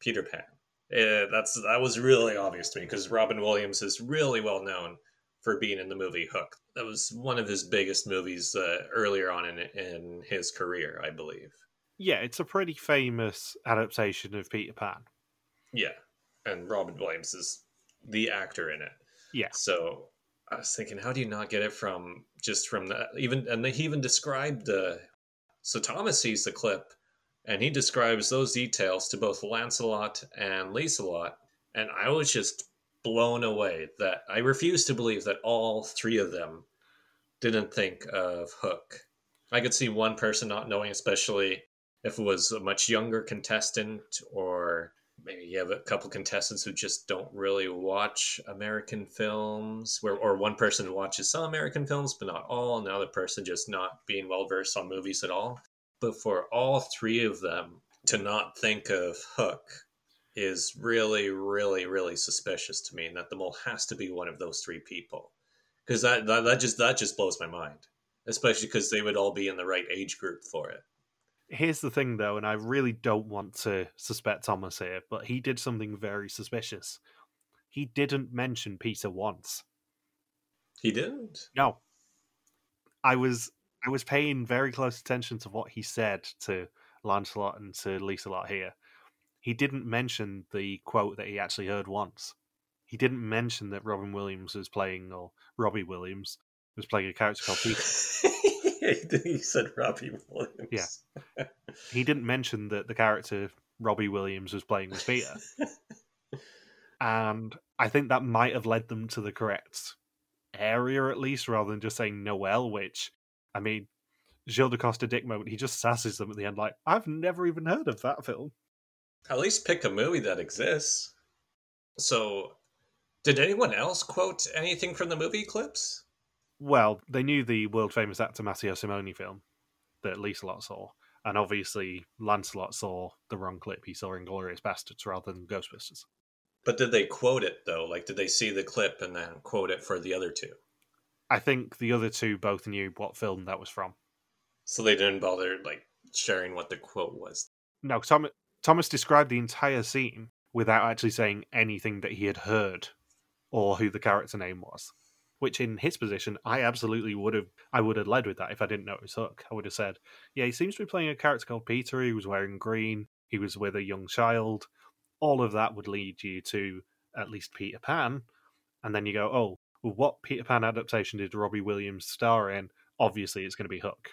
Peter Pan. Yeah, that's that was really obvious to me because Robin Williams is really well known for being in the movie Hook. That was one of his biggest movies uh, earlier on in in his career, I believe. Yeah, it's a pretty famous adaptation of Peter Pan. Yeah, and Robin Williams is the actor in it. Yeah. So I was thinking, how do you not get it from just from that? Even and he even described the. So Thomas sees the clip, and he describes those details to both Lancelot and Lieselot, and I was just blown away that I refuse to believe that all three of them didn't think of Hook. I could see one person not knowing, especially if it was a much younger contestant or maybe you have a couple contestants who just don't really watch American films, where or one person watches some American films but not all, and the other person just not being well versed on movies at all. But for all three of them to not think of Hook is really, really, really suspicious to me, and that the mole has to be one of those three people, because that, that that just that just blows my mind, especially because they would all be in the right age group for it here's the thing though, and I really don't want to suspect Thomas here, but he did something very suspicious. He didn't mention Peter once. He didn't? No. I was I was paying very close attention to what he said to Lancelot and to Lieselot here. He didn't mention the quote that he actually heard once. He didn't mention that Robin Williams was playing, or Robbie Williams was playing a character called Peter. *laughs* *laughs* he said Robbie Williams. Yeah. he didn't mention that the character Robbie Williams was playing was Peter. *laughs* and I think that might have led them to the correct area at least, rather than just saying Noel, which, I mean, Gilles De Coster Dick moment, he just sasses them at the end like, I've never even heard of that film. At least pick a movie that exists. So, did anyone else quote anything from the movie clips? Well, they knew the world famous actor Matteo Simoni film that Lieselot saw, and obviously Lancelot saw the wrong clip. He saw Inglourious Basterds rather than Ghostbusters. But did they quote it though? Like, did they see the clip and then quote it for the other two? I think the other two both knew what film that was from. So they didn't bother like sharing what the quote was. No, Tom, Thomas described the entire scene without actually saying anything that he had heard or who the character name was. Which, in his position, I absolutely would have. I would have led with that if I didn't know it was Hook. I would have said, "Yeah, he seems to be playing a character called Peter. He was wearing green. He was with a young child. All of that would lead you to at least Peter Pan, and then you go, oh, well, what Peter Pan adaptation did Robbie Williams star in? Obviously, it's going to be Hook.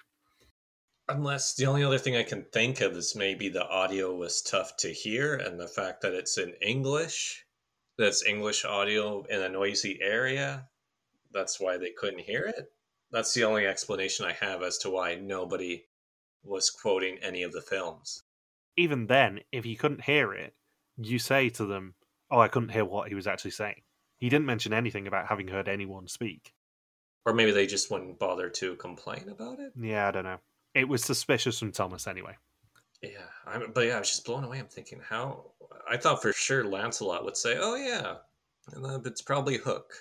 Unless the only other thing I can think of is maybe the audio was tough to hear, and the fact that it's in English, that's English audio in a noisy area, that's why they couldn't hear it. That's the only explanation I have as to why nobody was quoting any of the films. Even then, if you couldn't hear it, you say to them, Oh, I couldn't hear what he was actually saying. He didn't mention anything about having heard anyone speak. Or maybe they just wouldn't bother to complain about it. Yeah, I don't know. It was suspicious from Thomas anyway. Yeah, I'm, but yeah, I was just blown away. I'm thinking, how? I thought for sure Lancelot would say, "Oh yeah," and uh, it's probably Hook,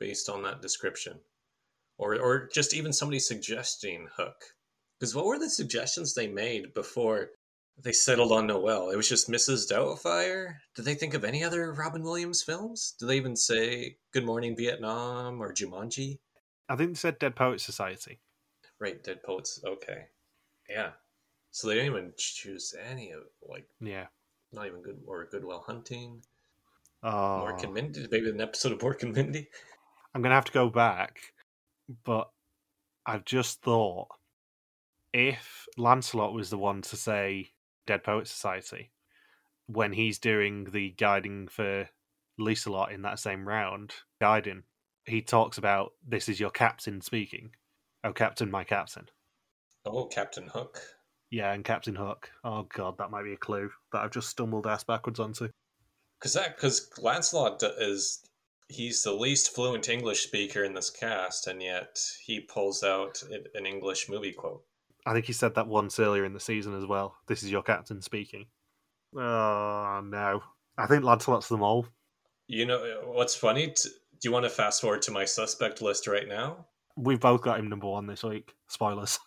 based on that description, or or just even somebody suggesting Hook. Because what were the suggestions they made before they settled on Noel? It was just Mrs. Doubtfire. Did they think of any other Robin Williams films? Did they even say Good Morning Vietnam or Jumanji? I think they said Dead Poets Society. Right, Dead Poets. Okay, yeah. So they didn't even choose any of like Yeah. not even good or Good Will Hunting. Oh, Mork ah. and Mindy. Maybe an episode of Mork and Mindy. I'm going to have to go back, but I've just thought if Lancelot was the one to say Dead Poet Society when he's doing the guiding for Lieselot in that same round, guiding, he talks about this is your captain speaking. Oh, captain, my captain. Oh, Captain Hook. Yeah, and Captain Hook. Oh god, that might be a clue that I've just stumbled ass backwards onto. Because that because Lancelot is he's the least fluent English speaker in this cast, and yet he pulls out an English movie quote. I think he said that once earlier in the season as well. This is your captain speaking. Oh no, I think Lancelot's them all. You know what's funny? T- Do you want to fast forward to my suspect list right now? We've both got him number one this week. Spoilers.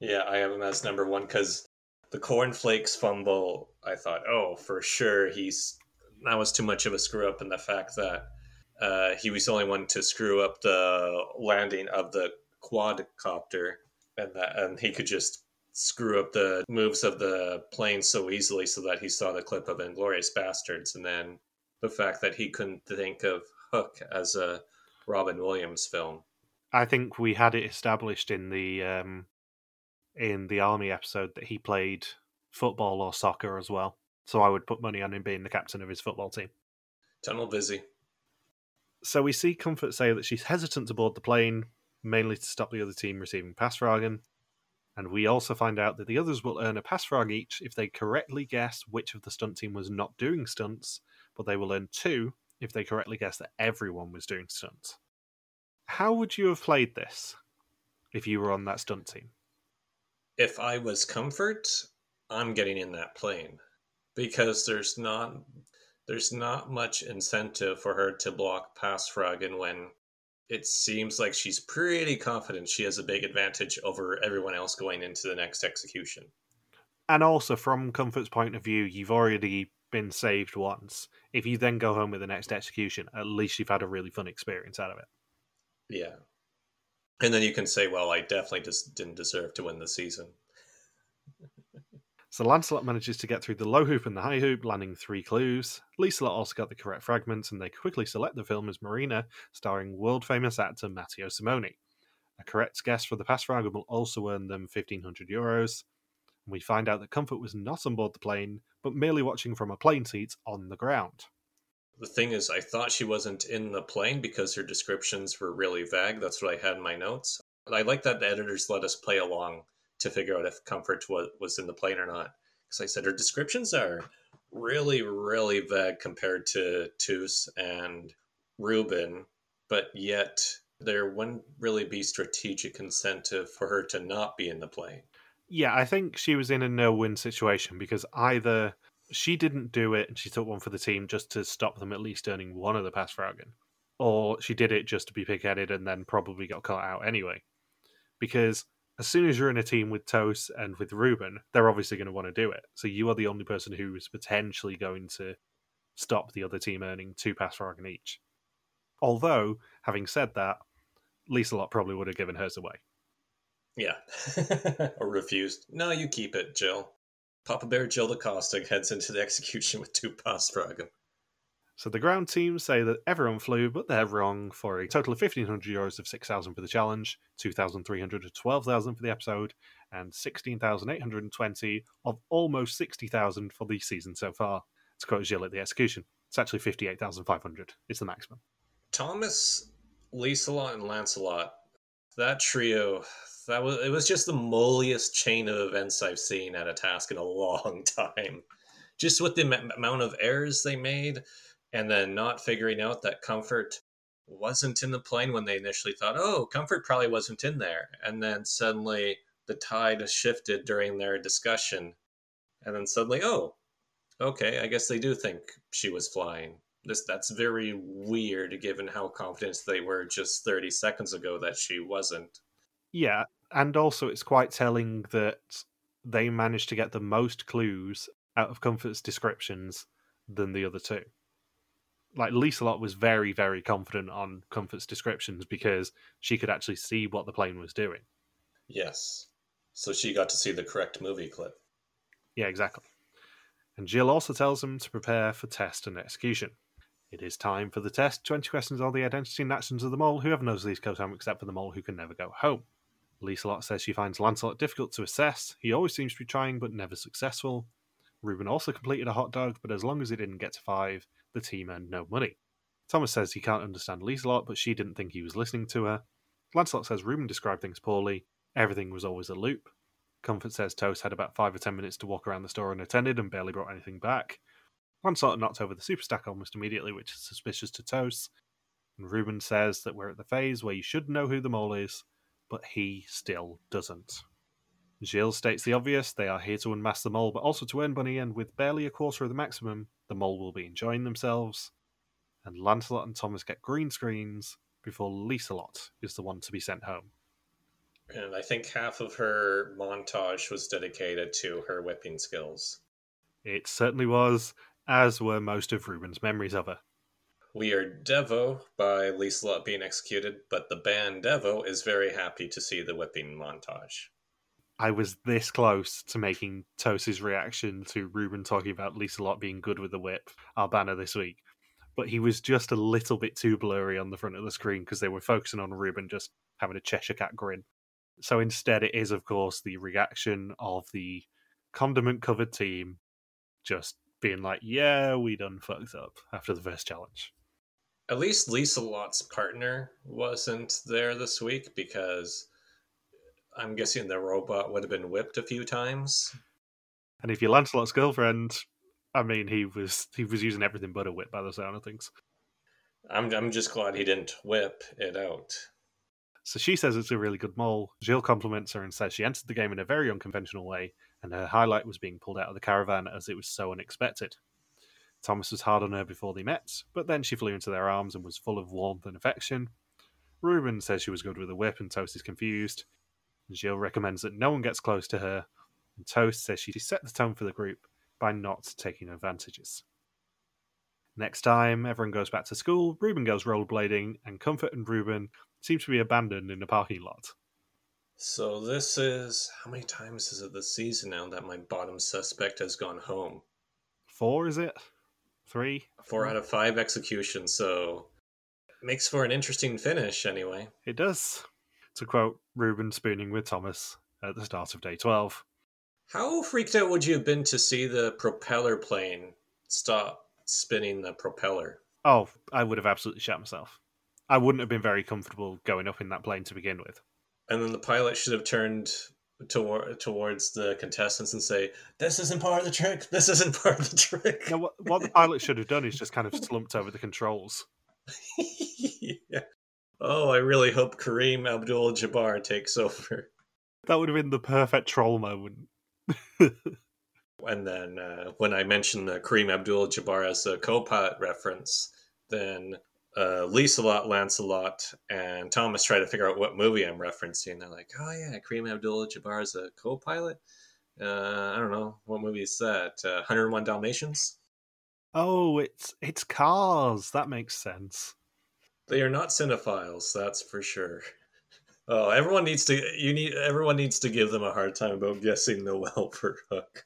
Yeah, I have him as number one because the cornflakes fumble. I thought, oh, for sure, he's that was too much of a screw up, and the fact that uh, he was the only one to screw up the landing of the quadcopter, and that and he could just screw up the moves of the plane so easily, so that he saw the clip of Inglourious Basterds, and then the fact that he couldn't think of Hook as a Robin Williams film. I think we had it established in the um, in the army episode that he played football or soccer as well. So I would put money on him being the captain of his football team. Tunnel busy. So we see Comfort say that she's hesitant to board the plane, mainly to stop the other team receiving pasvragen. And we also find out that the others will earn a pasvraag each if they correctly guess which of the stunt team was not doing stunts, but they will earn two if they correctly guess that everyone was doing stunts. How would you have played this if you were on that stunt team? If I was comfort, I'm getting in that plane because there's not there's not much incentive for her to block pasvragen when it seems like she's pretty confident she has a big advantage over everyone else going into the next execution. And also, from Comfort's point of view, you've already been saved once. If you then go home with the next execution, at least you've had a really fun experience out of it. Yeah. And then you can say, well, I definitely just didn't deserve to win the season. So Lancelot manages to get through the low hoop and the high hoop, landing three clues. Lieselot also got the correct fragments, and they quickly select the film as Marina, starring world famous actor Matteo Simoni. A correct guess for the pass fragment will also earn them 1500 euros. And we find out that Comfort was not on board the plane, but merely watching from a plane seat on the ground. The thing is, I thought she wasn't in the plane because her descriptions were really vague. That's what I had in my notes. I like that the editors let us play along to figure out if Comfort was, was in the plane or not. Because I said her descriptions are really, really vague compared to Toast and Ruben, but yet there wouldn't really be strategic incentive for her to not be in the plane. Yeah, I think she was in a no win situation because either she didn't do it and she took one for the team just to stop them at least earning one of the pasvragen, or she did it just to be pig-headed and then probably got caught out anyway. Because as soon as you're in a team with Toast and with Ruben, they're obviously going to want to do it. So you are the only person who is potentially going to stop the other team earning two pasvragen each. Although, having said that, Lieselot probably would have given hers away. Yeah. *laughs* or refused. No, you keep it, Gilles. Papa Bear Gilles De Coster heads into the *laughs* execution with two pasvragen. So the ground teams say that everyone flew, but they're wrong for a total of 1,500 euros of 6,000 for the challenge, 2,300 to 12,000 for the episode, and 16,820 of almost 60,000 for the season so far. To quote Gilles at the execution, it's actually 58,500. It's the maximum. Thomas, Lieselot, and Lancelot, that trio, that was it was just the molliest chain of events I've seen at a task in a *laughs* long time. Just with the m- amount of errors they made, and then not figuring out that comfort wasn't in the plane when they initially thought, oh, comfort probably wasn't in there, and then suddenly the tide shifted during their discussion, and then suddenly, oh, okay, I guess they do think she was flying. This that's very weird given how confident they were just 30 seconds ago that she wasn't. Yeah, and also it's quite telling that they managed to get the most clues out of Comfort's descriptions than the other two. Like Lieselot was very, very confident on Comfort's descriptions because she could actually see what the plane was doing. Yes. So she got to see the correct movie clip. Yeah, exactly. And Gilles also tells him to prepare for test and execution. It is time for the test. 20 questions on the identity and actions of the mole. Whoever knows these goes home except for the mole who can never go home. Lieselot says she finds Lancelot difficult to assess. He always seems to be trying but never successful. Ruben also completed a hot dog, but as long as he didn't get to five, the team earned no money. Thomas says he can't understand Lieselot, but she didn't think he was listening to her. Lancelot says Ruben described things poorly. Everything was always a loop. Comfort says Toast had about five or ten minutes to walk around the store unattended and barely brought anything back. Lancelot knocked over the super stack almost immediately, which is suspicious to Toast. And Ruben says that we're at the phase where you should know who the mole is, but he still doesn't. Gilles states the obvious they are here to unmask the mole, but also to earn money, and with barely a quarter of the maximum, the mole will be enjoying themselves. And Lancelot and Thomas get green screens before Lieselot is the one to be sent home. And I think half of her montage was dedicated to her whipping skills. It certainly was, as were most of Ruben's memories of her. We are Devo by Lieselot being executed, but the band Devo is very happy to see the whipping montage. I was this close to making Toast's reaction to Ruben talking about Lieselot being good with the whip, our banner this week. But he was just a little bit too blurry on the front of the screen because they were focusing on Ruben just having a Cheshire Cat grin. So instead, it is, of course, the reaction of the condiment covered team just being like, yeah, we done fucked up after the first challenge. At least Lieselot's partner wasn't there this week because I'm guessing the robot would have been whipped a few times. And if you're Lancelot's girlfriend, I mean, he was he was using everything but a whip by the sound of things. I'm I'm just glad he didn't whip it out. So she says it's a really good mole. Gilles compliments her and says she entered the game in a very unconventional way, and her highlight was being pulled out of the caravan as it was so unexpected. Thomas was hard on her before they met, but then she flew into their arms and was full of warmth and affection. Ruben says she was good with a whip, and Toast is confused. Gilles recommends that no one gets close to her, and Toast says she set the tone for the group by not taking advantages. Next time, everyone goes back to school, Ruben goes rollerblading, and Comfort and Ruben seem to be abandoned in the parking lot. So this is how many times is it this season now that my bottom suspect has gone home? Four, is it? Three? Four out of five executions, so makes for an interesting finish anyway. It does. To quote Ruben spooning with Thomas at the start of day 12. How freaked out would you have been to see the propeller plane stop spinning the propeller? Oh, I would have absolutely shot myself. I wouldn't have been very comfortable going up in that plane to begin with. And then the pilot should have turned toward, towards the contestants and say, "This isn't part of the trick. This isn't part of the trick." Now, what, what the *laughs* pilot should have done is just kind of slumped over the controls. *laughs* yeah. Oh, I really hope Kareem Abdul Jabbar takes *laughs* over. That would have been the perfect troll moment. *laughs* and then uh, when I mentioned uh, Kareem Abdul Jabbar as a co pilot reference, then uh, Lieselot, Lancelot, and Thomas try to figure out what movie I'm referencing. They're like, oh, yeah, Kareem Abdul Jabbar is a co pilot. Uh, I don't know. What movie is that? Uh, 101 Dalmatians? Oh, it's it's Cars. That makes sense. They are not cinephiles, that's for sure. Oh, everyone needs to you need everyone needs to give them a hard time about guessing Noel *laughs* for Hook.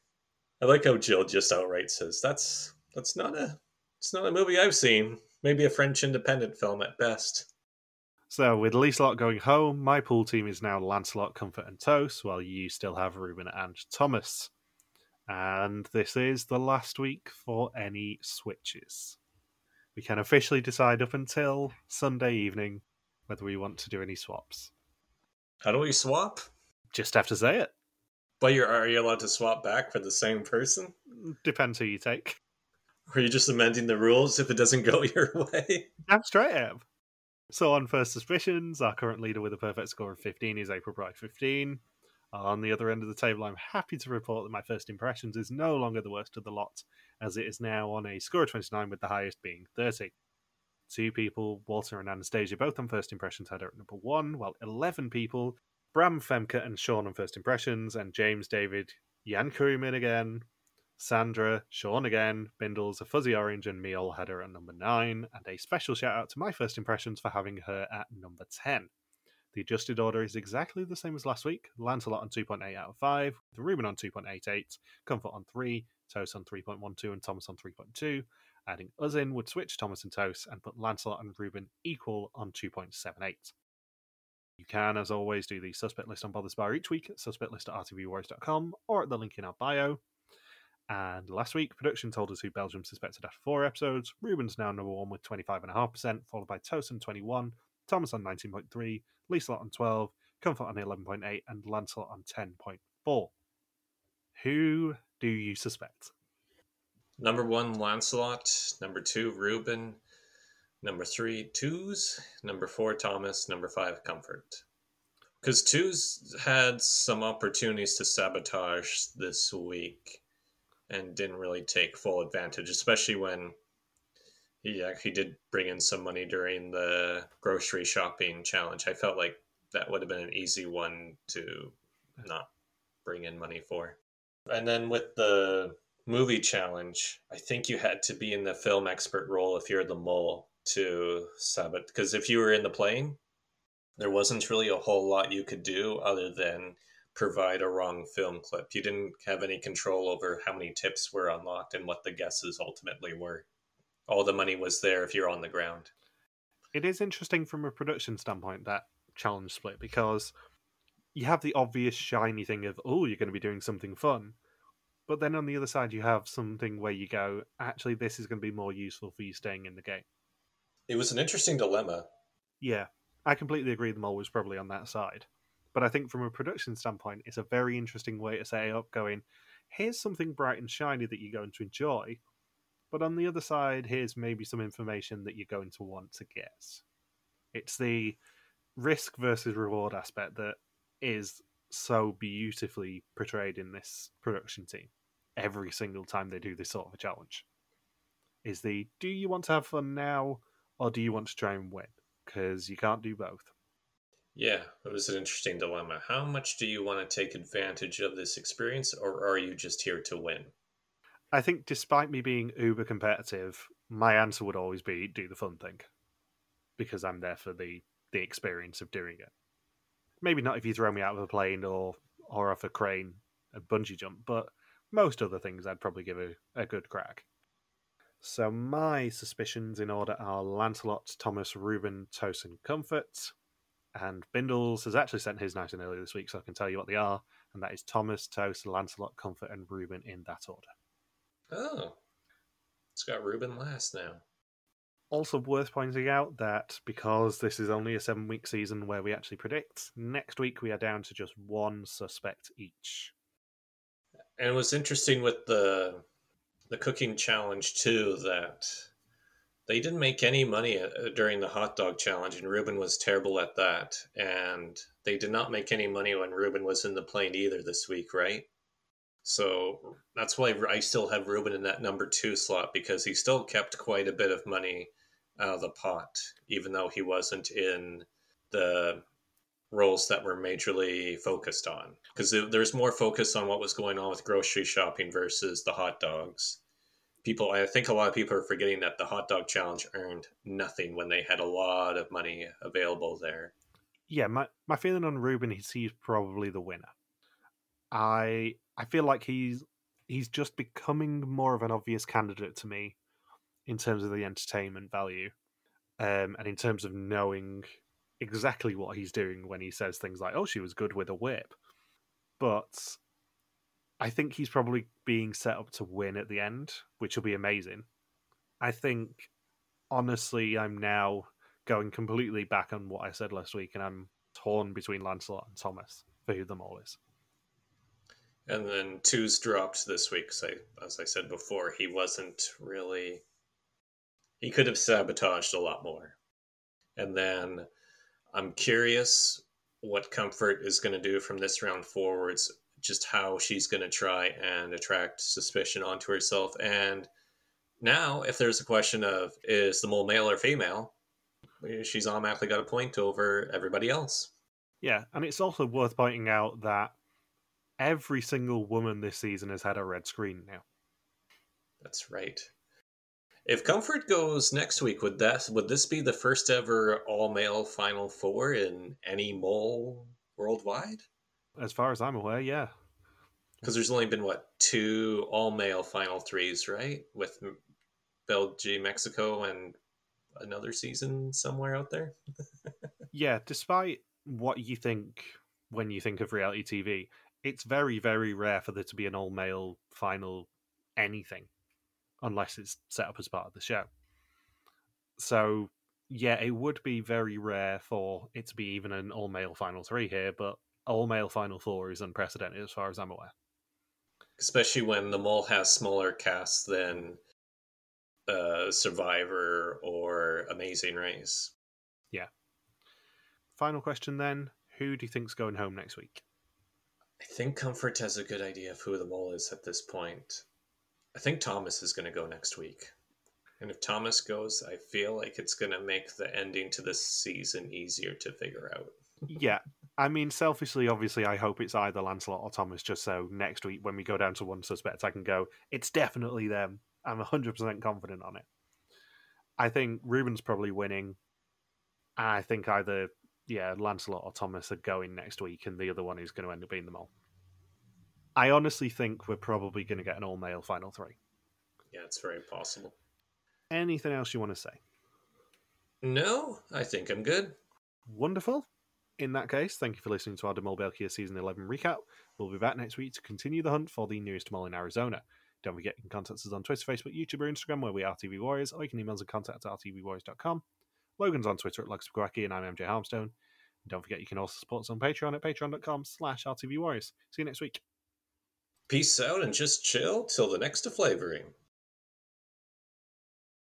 I like how Gilles just outright says that's that's not a it's not a movie I've seen. Maybe a French independent film at best. So, with Lancelot going home, my pool team is now Lancelot, Comfort, and Toast, while you still have Ruben and Thomas. And this is the last week for any switches. We can officially decide up until Sunday evening whether we want to do any swaps. How do we swap? Just have to say it. But you're, are you allowed to swap back for the same person? Depends who you take. Or are you just amending the rules if it doesn't go *laughs* your way? I'm straight up. So on first suspicions, our current leader with a perfect score of 15 is April Bright 15. On the other end of the table, I'm happy to report that my first impressions is no longer the worst of the lot, as it is now on a score of 29 with the highest being 30. Two people, Walter and Anastasia, both on first impressions, had her at number one, while 11 people, Bram, Femke, and Sean on first impressions, and James, David, Jan Kurimin again, Sandra, Sean again, Bindles, a fuzzy orange, and me all had her at number nine. And a special shout out to my first impressions for having her at number 10. The adjusted order is exactly the same as last week. Lancelot on 2.8 out of 5, the Ruben on 2.88, Comfort on 3, Toast on 3.12, and Thomas on 3.2. Adding us in would switch Thomas and Toast and put Lancelot and Ruben equal on 2.78. You can, as always, do the suspect list on Bothers Bar each week at suspectlist or at the link in our bio. And last week, production told us who Belgium suspected after four episodes. Ruben's now number one with 25.5%, followed by Toast on 21, Thomas on 19.3, Lisa on 12, Comfort on 11.8, and Lancelot on 10.4. Who do you suspect? Number one, Lancelot. Number two, Ruben. Number three, Toast. Number four, Thomas. Number five, Comfort. Because Toast had some opportunities to sabotage this week and didn't really take full advantage, especially when he actually did bring in some money during the grocery shopping challenge. I felt like that would have been an easy one to not bring in money for. And then with the movie challenge, I think you had to be in the film expert role if you're the mole to sabotage. Because if you were in the plane, there wasn't really a whole lot you could do other than provide a wrong film clip. You didn't have any control over how many tips were unlocked and what the guesses ultimately were. All the money was there if you're on the ground. It is interesting from a production standpoint that challenge split because you have the obvious shiny thing of, oh, you're going to be doing something fun. But then on the other side, you have something where you go, actually, this is going to be more useful for you staying in the game. It was an interesting dilemma. Yeah, I completely agree. The mole was probably on that side. But I think from a production standpoint, it's a very interesting way to set up going, here's something bright and shiny that you're going to enjoy. But on the other side, here's maybe some information that you're going to want to get. It's the risk versus reward aspect that is so beautifully portrayed in this production team every single time they do this sort of a challenge. Is the do you want to have fun now or do you want to try and win? Because you can't do both. Yeah, it was an interesting dilemma. How much do you want to take advantage of this experience, or are you just here to win? I think, despite me being uber competitive, my answer would always be do the fun thing because I'm there for the the experience of doing it. Maybe not if you throw me out of a plane or or off a crane a bungee jump, but most other things I'd probably give a, a good crack. So my suspicions in order are Lancelot, Thomas, Ruben, Toast, and Comfort. And Bindles has actually sent his nice and early this week, so I can tell you what they are. And that is Thomas, Toast, Lancelot, Comfort, and Ruben in that order. Oh. It's got Ruben last now. Also worth pointing out that because this is only a seven week season where we actually predict, next week we are down to just one suspect each. And it was interesting with the the cooking challenge too that They didn't make any money uh, during the hot dog challenge, and Ruben was terrible at that. And they did not make any money when Ruben was in the plane either this week, right? So that's why I still have Ruben in that number two slot because he still kept quite a bit of money out of the pot, even though he wasn't in the roles that were majorly focused on. Because there's more focus on what was going on with grocery shopping versus the hot dogs. People, I think a lot of people are forgetting that the hot dog challenge earned nothing when they had a lot of money available there. Yeah, my, my feeling on Ruben is he's probably the winner. I I feel like he's he's just becoming more of an obvious candidate to me in terms of the entertainment value, um, and in terms of knowing exactly what he's doing when he says things like, "Oh, she was good with a whip," but I think he's probably being set up to win at the end, which will be amazing. I think, honestly, I'm now going completely back on what I said last week, and I'm torn between Lancelot and Thomas for who the mole is. And then two's dropped this week. So as I said before, he wasn't really. He could have sabotaged a lot more. And then I'm curious what Comfort is going to do from this round forwards, just how she's going to try and attract suspicion onto herself. And now, if there's a question of is the mole male or female, she's automatically got a point over everybody else. Yeah, and it's also worth pointing out that every single woman this season has had a red screen now. That's right. If Comfort goes next week, would that would this be the first ever all male Final Four in any mole worldwide? As far as I'm aware, yeah. Because there's only been what two all male Final Threes, right? With Belgium, Mexico, and another season somewhere out there. *laughs* yeah, despite what you think when you think of reality TV, it's very very rare for there to be an all male final anything unless it's set up as part of the show. So yeah it would be very rare for it to be even an all male final three here but all male final four is unprecedented as far as i'm aware. Especially when the mole has smaller casts than uh, survivor or amazing race. Yeah. Final question then. Who do you think's going home next week I think Comfort has a good idea of who the mole is at this point. I think Thomas is going to go next week. And if Thomas goes, I feel like it's going to make the ending to this season easier to figure out. yeah. I mean, selfishly, obviously, I hope it's either Lancelot or Thomas, just so next week when we go down to one suspect, I can go, it's definitely them. I'm 100% confident on it. I think Ruben's probably winning. I think either yeah, Lancelot or Thomas are going next week, and the other one is going to end up being the mole. I honestly think we're probably going to get an all male final three. Yeah, it's very possible. Anything else you want to say? No, I think I'm good. Wonderful. In that case, thank you for listening to our De Mol België Season 11 recap. We'll be back next week to continue the hunt for the newest mole in Arizona. Don't forget you can contact us on Twitter, Facebook, YouTube, or Instagram where we are TV Warriors, or you can email us at contact at rtvwarriors.com. Logan's on Twitter at LuxBuaraki, and I'm MJ Harmstone. And don't forget you can also support us on Patreon at patreon.com slash RTV Warriors. See you next week. Peace out and just chill till the next flavoring.